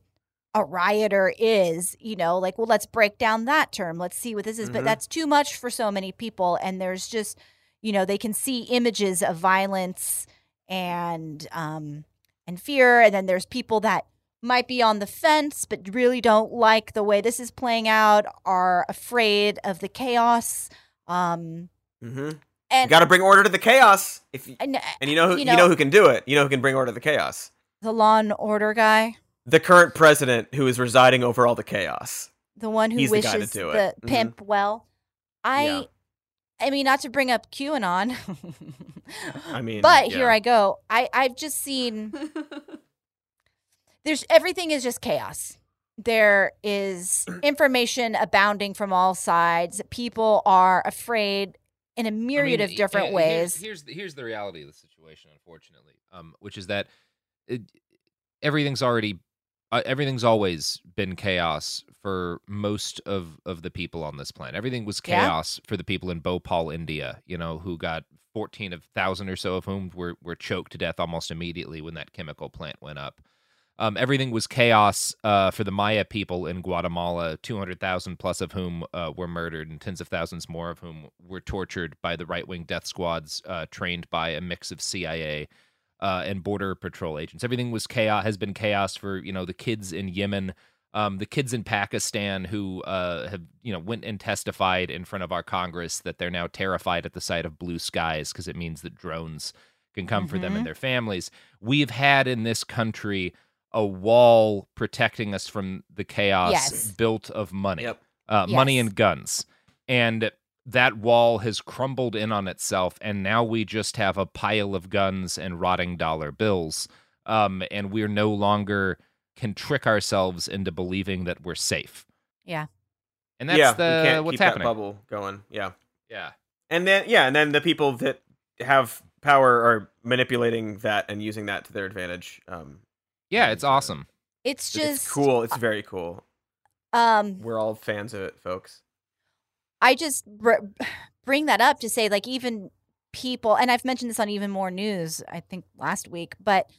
a rioter is, you know, like, well, let's break down that term. Let's see what this is. But Mhm. that's too much for so many people. And there's just, you know, they can see images of violence and, um, and fear. And then there's people that might be on the fence, but really don't like the way this is playing out, are afraid of the chaos. Um, Mm-hmm. and Got to bring order to the chaos. If you, and, and you know who you you know, know- who can do it. You know who can bring order to the chaos. the law and order guy, The current president who is residing over all the chaos. the one who He's the to wishes do the it. Mhm. pimp well. I, Yeah. I mean, not to bring up QAnon, I mean, but here. I go. I I've just seen. There's everything is just chaos. There is information abounding from all sides. People are afraid in a myriad I mean, of different yeah, here's- ways. Here's, the here's the reality of the situation, unfortunately, um, which is that it, everything's already uh, everything's always been chaos for most of of the people on this planet. Everything was Yeah. chaos for the people in Bhopal, India. You know, who got fourteen of thousand or so of whom were were choked to death almost immediately when that chemical plant went up. Um, everything was chaos uh, for the Maya people in Guatemala, 200,000 plus of whom uh, were murdered, and tens of thousands more of whom were tortured by the right wing death squads uh, trained by a mix of CIA uh, and border patrol agents. Everything was chaos, has been chaos for you know the kids in Yemen, um, the kids in Pakistan who uh, have you know went and testified in front of our Congress that they're now terrified at the sight of blue skies because it means that drones can come for them and Mhm. their families. We've had in this country a wall protecting us from the chaos Yes. built of money, uh, money and guns, and that wall has crumbled in on itself, and now we just have a pile of guns and rotting dollar bills, um, and we're no longer can trick ourselves into believing that we're safe. Yeah. And that's yeah, we the can't what's keep happening. That bubble going. Yeah. Yeah. And then yeah, and then the people that have power are manipulating that and using that to their advantage. Um, Yeah, it's awesome. It's it's just cool. It's very cool. Um, We're all fans of it, folks. I just br- bring that up to say, like, even people, and I've mentioned this on even more news, I think last week, but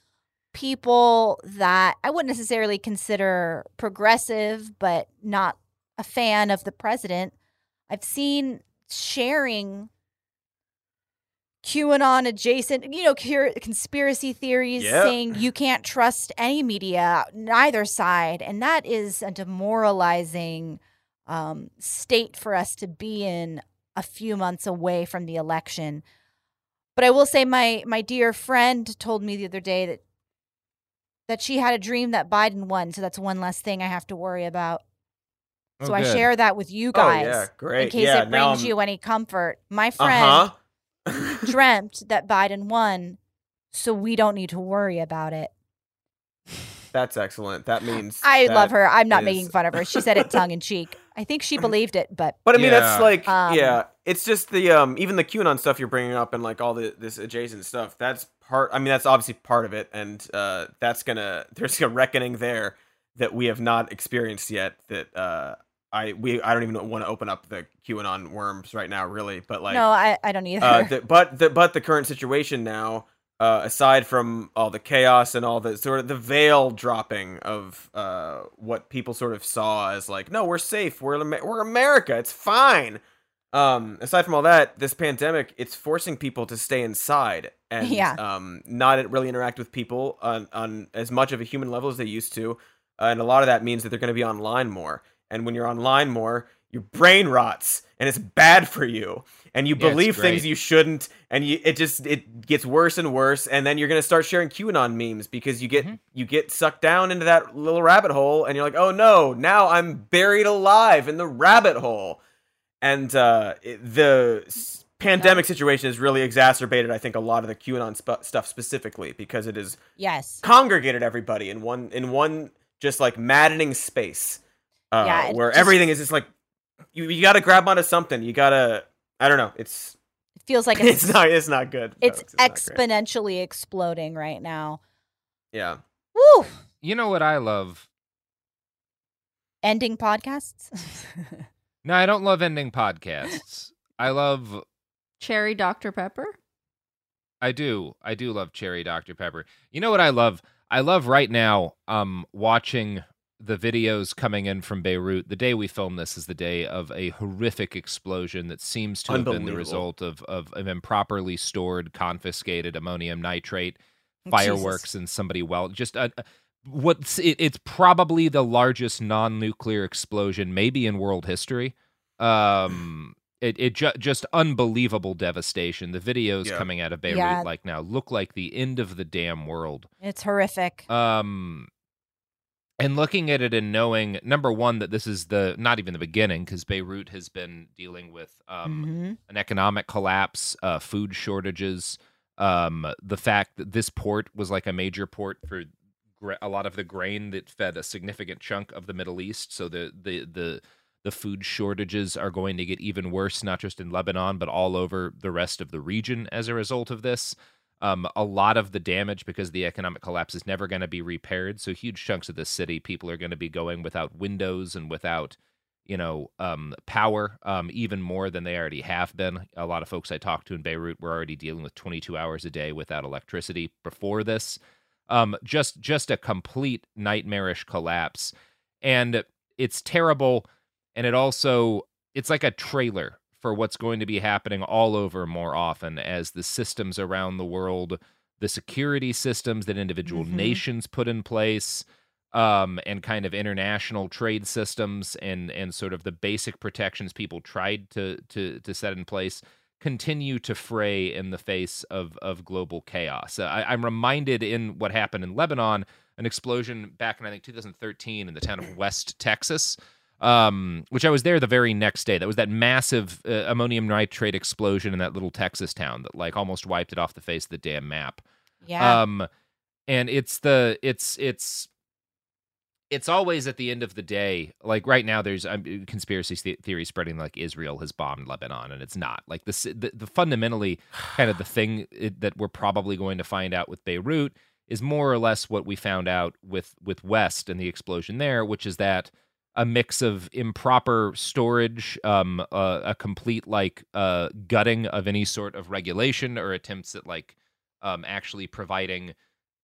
people that I wouldn't necessarily consider progressive, but not a fan of the president, I've seen sharing QAnon adjacent, you know, conspiracy theories Yep. saying you can't trust any media, neither side. And that is a demoralizing um, state for us to be in a few months away from the election. But I will say, my my dear friend told me the other day that that she had a dream that Biden won, so that's one less thing I have to worry about. Oh, so I share that with you Oh, guys, yeah, great. in case Yeah, it brings you any comfort. My friend Uh-huh. dreamt that Biden won, so we don't need to worry about it. That's excellent. That means I that love her. I'm not is- making fun of her. She said it tongue in cheek. I think she believed it, but But I mean, that's like, Um, yeah, it's just the um, even the QAnon stuff you're bringing up and like all the this adjacent stuff. That's part. I mean, that's obviously part of it, and uh, that's gonna there's a reckoning there that we have not experienced yet. That uh, I we I don't even want to open up the QAnon worms right now, really. But like, no, I, I don't either. uh, the, but the but the current situation now, uh, aside from all the chaos and all the sort of the veil dropping of uh, what people sort of saw as like, no, we're safe, we're we're America, it's fine. Um, aside from all that, this pandemic it's forcing people to stay inside and Yeah. um, not really interact with people on on as much of a human level as they used to, uh, and a lot of that means that they're going to be online more. And when you're online more, your brain rots, and it's bad for you. And you Yeah, believe things you shouldn't, and you it just it gets worse and worse. And then you're gonna start sharing QAnon memes because you get you get sucked down into that little rabbit hole, and you're like, oh no, now I'm buried alive in the rabbit hole. And uh, the pandemic situation has really exacerbated, I think, a lot of the QAnon sp- stuff specifically because it has yes. congregated everybody in one in one just like maddening space uh, Yeah, where just- everything is just like you, you got to grab onto something. You got to I don't know. It's It feels like it's it's, not it's not good. it's folks. not great. exponentially exploding right now. Yeah. Woo! You know what I love? Ending podcasts. No, I don't love ending podcasts. I love Cherry Dr. Pepper? I do. I do love cherry Dr. Pepper. You know what I love? I love right now um watching the videos coming in from Beirut. The day we film this is the day of a horrific explosion that seems to have been the result of, of, of improperly stored, confiscated ammonium nitrate, Jesus. fireworks, and somebody well just uh, what's it, it's probably the largest non-nuclear explosion maybe in world history. Um, it it ju- just unbelievable devastation. The videos Yeah. coming out of Beirut Yeah. like now look like the end of the damn world. it's horrific. Um, and looking at it and knowing number one that this is the not even the beginning because Beirut has been dealing with um Mhm. an economic collapse, uh, food shortages, um, the fact that this port was like a major port for gra- a lot of the grain that fed a significant chunk of the Middle East. So the the the the food shortages are going to get even worse, not just in Lebanon, but all over the rest of the region as a result of this. Um, a lot of the damage because the economic collapse is never going to be repaired. So huge chunks of the city, people are going to be going without windows and without you know, um, power um, even more than they already have been. A lot of folks I talked to in Beirut were already dealing with 22 hours a day without electricity before this. Um, just just a complete nightmarish collapse, and it's terrible. And it also it's like a trailer for what's going to be happening all over more often as the systems around the world, the security systems that individual Mhm. nations put in place um, and kind of international trade systems and and sort of the basic protections people tried to to to set in place continue to fray in the face of of global chaos. Uh, I, I'm reminded in what happened in Lebanon, an explosion back in I think 2013 in the town of West Texas. Um, which I was there the very next day. That was that massive uh, ammonium nitrate explosion in that little Texas town that like almost wiped it off the face of the damn map. Yeah. Um, and it's the it's it's it's always at the end of the day like right now there's um, conspiracy the- theory spreading like israel has bombed lebanon and it's not like this the, the fundamentally kind of the thing it, that we're probably going to find out with beirut is more or less what we found out with with west and the explosion there which is that a mix of improper storage um uh, a complete like uh gutting of any sort of regulation or attempts at like um actually providing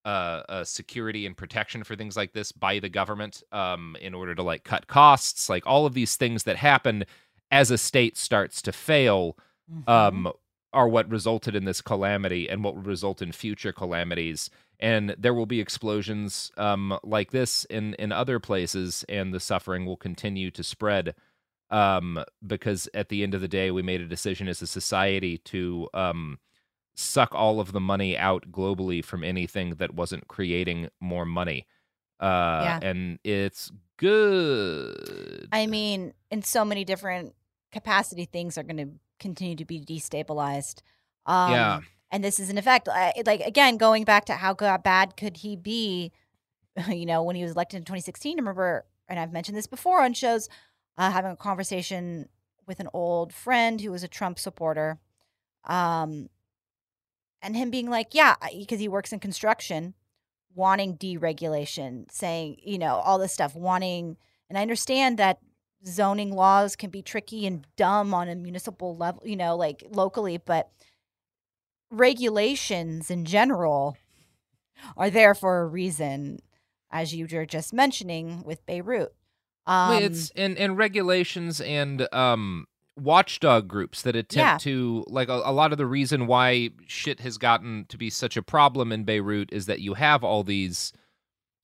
uh, uh, security and protection for things like this by the government um, in order to like cut costs, like all of these things that happen as a state starts to fail. Um, are what resulted in this calamity and what will result in future calamities. And there will be explosions um, like this in in other places, and the suffering will continue to spread. Um, because at the end of the day, we made a decision as a society to um, suck all of the money out globally from anything that wasn't creating more money. Uh, Yeah. and it's good. I mean, in so many different capacity, things are going to continue to be destabilized. Um, Yeah. And this is an effect. I, like, again, going back to how bad could he be, you know, when he was elected in 2016, I remember, and I've mentioned this before on shows, uh, having a conversation with an old friend who was a Trump supporter. Um, and him being like, yeah, because he works in construction, wanting deregulation, saying, you know, all this stuff, wanting, and I understand that zoning laws can be tricky and dumb on a municipal level, you know, like locally, but regulations in general are there for a reason, as you were just mentioning with Beirut. Um, Well, it's and and regulations and um watchdog groups that attempt Yeah. to like a, a lot of the reason why shit has gotten to be such a problem in Beirut is that you have all these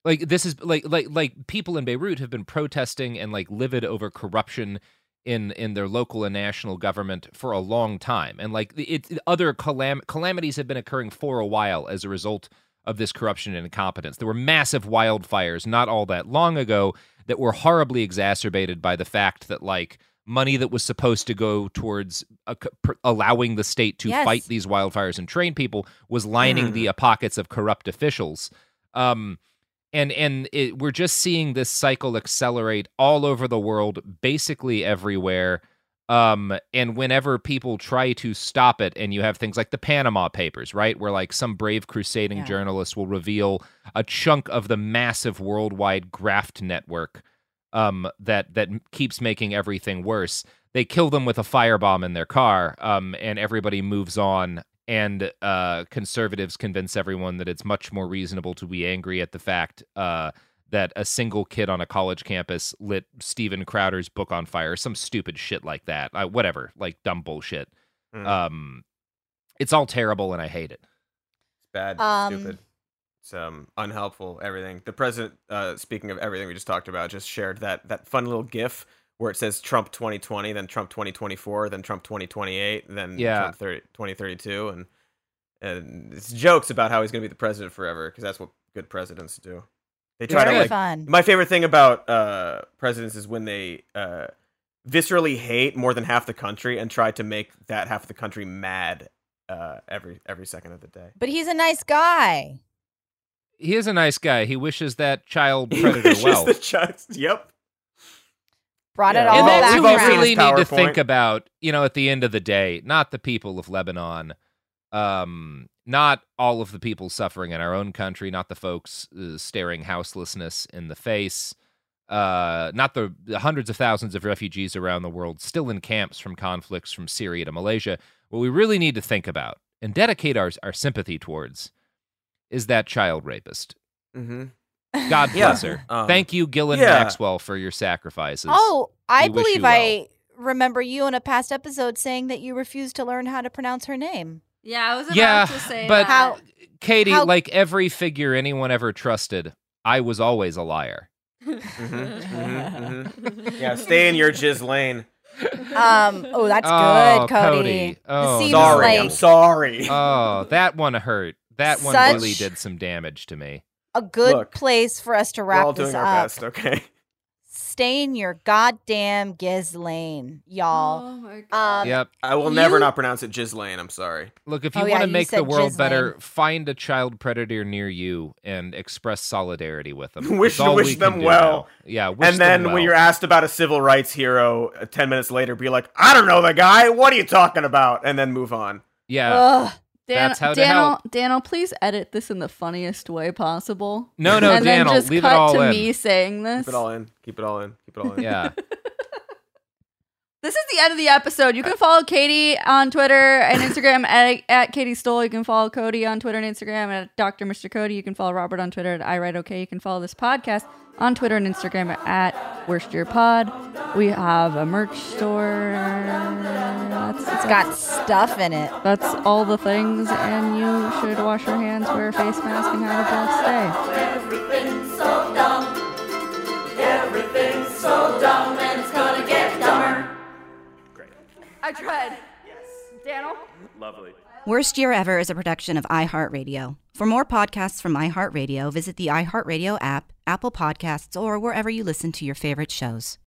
like this is like like like people in Beirut have been protesting and like livid over corruption in in their local and national government for a long time. And like it, it- other calam- calamities have been occurring for a while as a result of this corruption and incompetence. There were massive wildfires not all that long ago that were horribly exacerbated by the fact that like money that was supposed to go towards a, pr- allowing the state to Yes. fight these wildfires and train people was lining the uh, pockets of corrupt officials. Um and and it, we're just seeing this cycle accelerate all over the world basically everywhere. Um and whenever people try to stop it and you have things like the panama papers right? Where like some brave crusading Yeah. journalist will reveal a chunk of the massive worldwide graft network um that that keeps making everything worse. They kill them with a firebomb in their car um and everybody moves on and uh conservatives convince everyone that it's much more reasonable to be angry at the fact uh that a single kid on a college campus lit Steven Crowder's book on fire, some stupid shit like that. Uh, whatever, like dumb bullshit. Mm. Um, it's all terrible, and I hate it. It's bad, Um, stupid. It's um, unhelpful. Everything. The president, uh, speaking of everything we just talked about, just shared that that fun little GIF where it says Trump 2020, then Trump 2024, then Trump 2028, then Yeah. Trump 30, 2032, and and it's jokes about how he's going to be the president forever because that's what good presidents do. They try Very to like. fun. My favorite thing about uh, presidents is when they uh, viscerally hate more than half the country and try to make that half of the country mad uh, every every second of the day. but he's a nice guy. He is a nice guy. He wishes that child He predator wishes well. the child- yep. Brought Yeah, it all and well, that's back who we we've all seen around. really his need to think about. You know, at the end of the day, not the people of Lebanon, um, not all of the people suffering in our own country, not the folks uh, staring houselessness in the face, uh, not the, the hundreds of thousands of refugees around the world still in camps from conflicts from Syria to Malaysia. What we really need to think about and dedicate our our sympathy towards is that child rapist. Mm-hmm. God Yeah, bless her. um, Thank you, Gillen yeah. Maxwell, for your sacrifices. Oh, I We believe you well. I remember you in a past episode saying that you refused to learn how to pronounce her name. Yeah, I was about yeah, to say but that. How- Katie, how- like every figure anyone ever trusted, I was always a liar. Mm-hmm, Yeah, stay in your jizz lane. Um, oh, that's Oh, good, Cody. Cody. Oh, Sorry, like I'm sorry. Oh, that one hurt. That one Such- really did some damage to me. A good Look, place for us to We're wrap all this our up. best, okay? Stay in your goddamn giz lane, y'all. Oh my god. Um, yep. I will never you- not pronounce it jizz lane. I'm sorry. Look, if Oh, you yeah, want to you make the said world Ghislaine. better, find a child predator near you and express solidarity with them. Wish- That's all wish we them can do well. now. Yeah, wish and then them when well. you're asked about a civil rights hero, uh, ten minutes later, be like, "I don't know the guy. What are you talking about?" And then move on. yeah. Ugh. Dan- That's how to Daniel, help. Daniel, please edit this in the funniest way possible. No, no, and then Daniel, just leave it cut all to in. me saying this. Keep it all in. Keep it all in. Keep it all in. Yeah. This is the end of the episode. You can uh, follow Katie on Twitter and Instagram at, at Katie Stoll. You can follow Cody on Twitter and Instagram at Dr. Mr. Cody. You can follow Robert on Twitter at I Write Okay. You can follow this podcast on Twitter and Instagram at Worst Year Pod. We have a merch store. That's, that's got stuff in it. That's all the things, and you should wash your hands, wear a face mask, and have a blessed day. Everything's so dumb. Everything's so dumb, and it's gonna get dumber. Great. I tried. Yes. Daniel? Lovely. Worst Year Ever is a production of iHeartRadio. For more podcasts from iHeartRadio, visit the iHeartRadio app, Apple Podcasts, or wherever you listen to your favorite shows.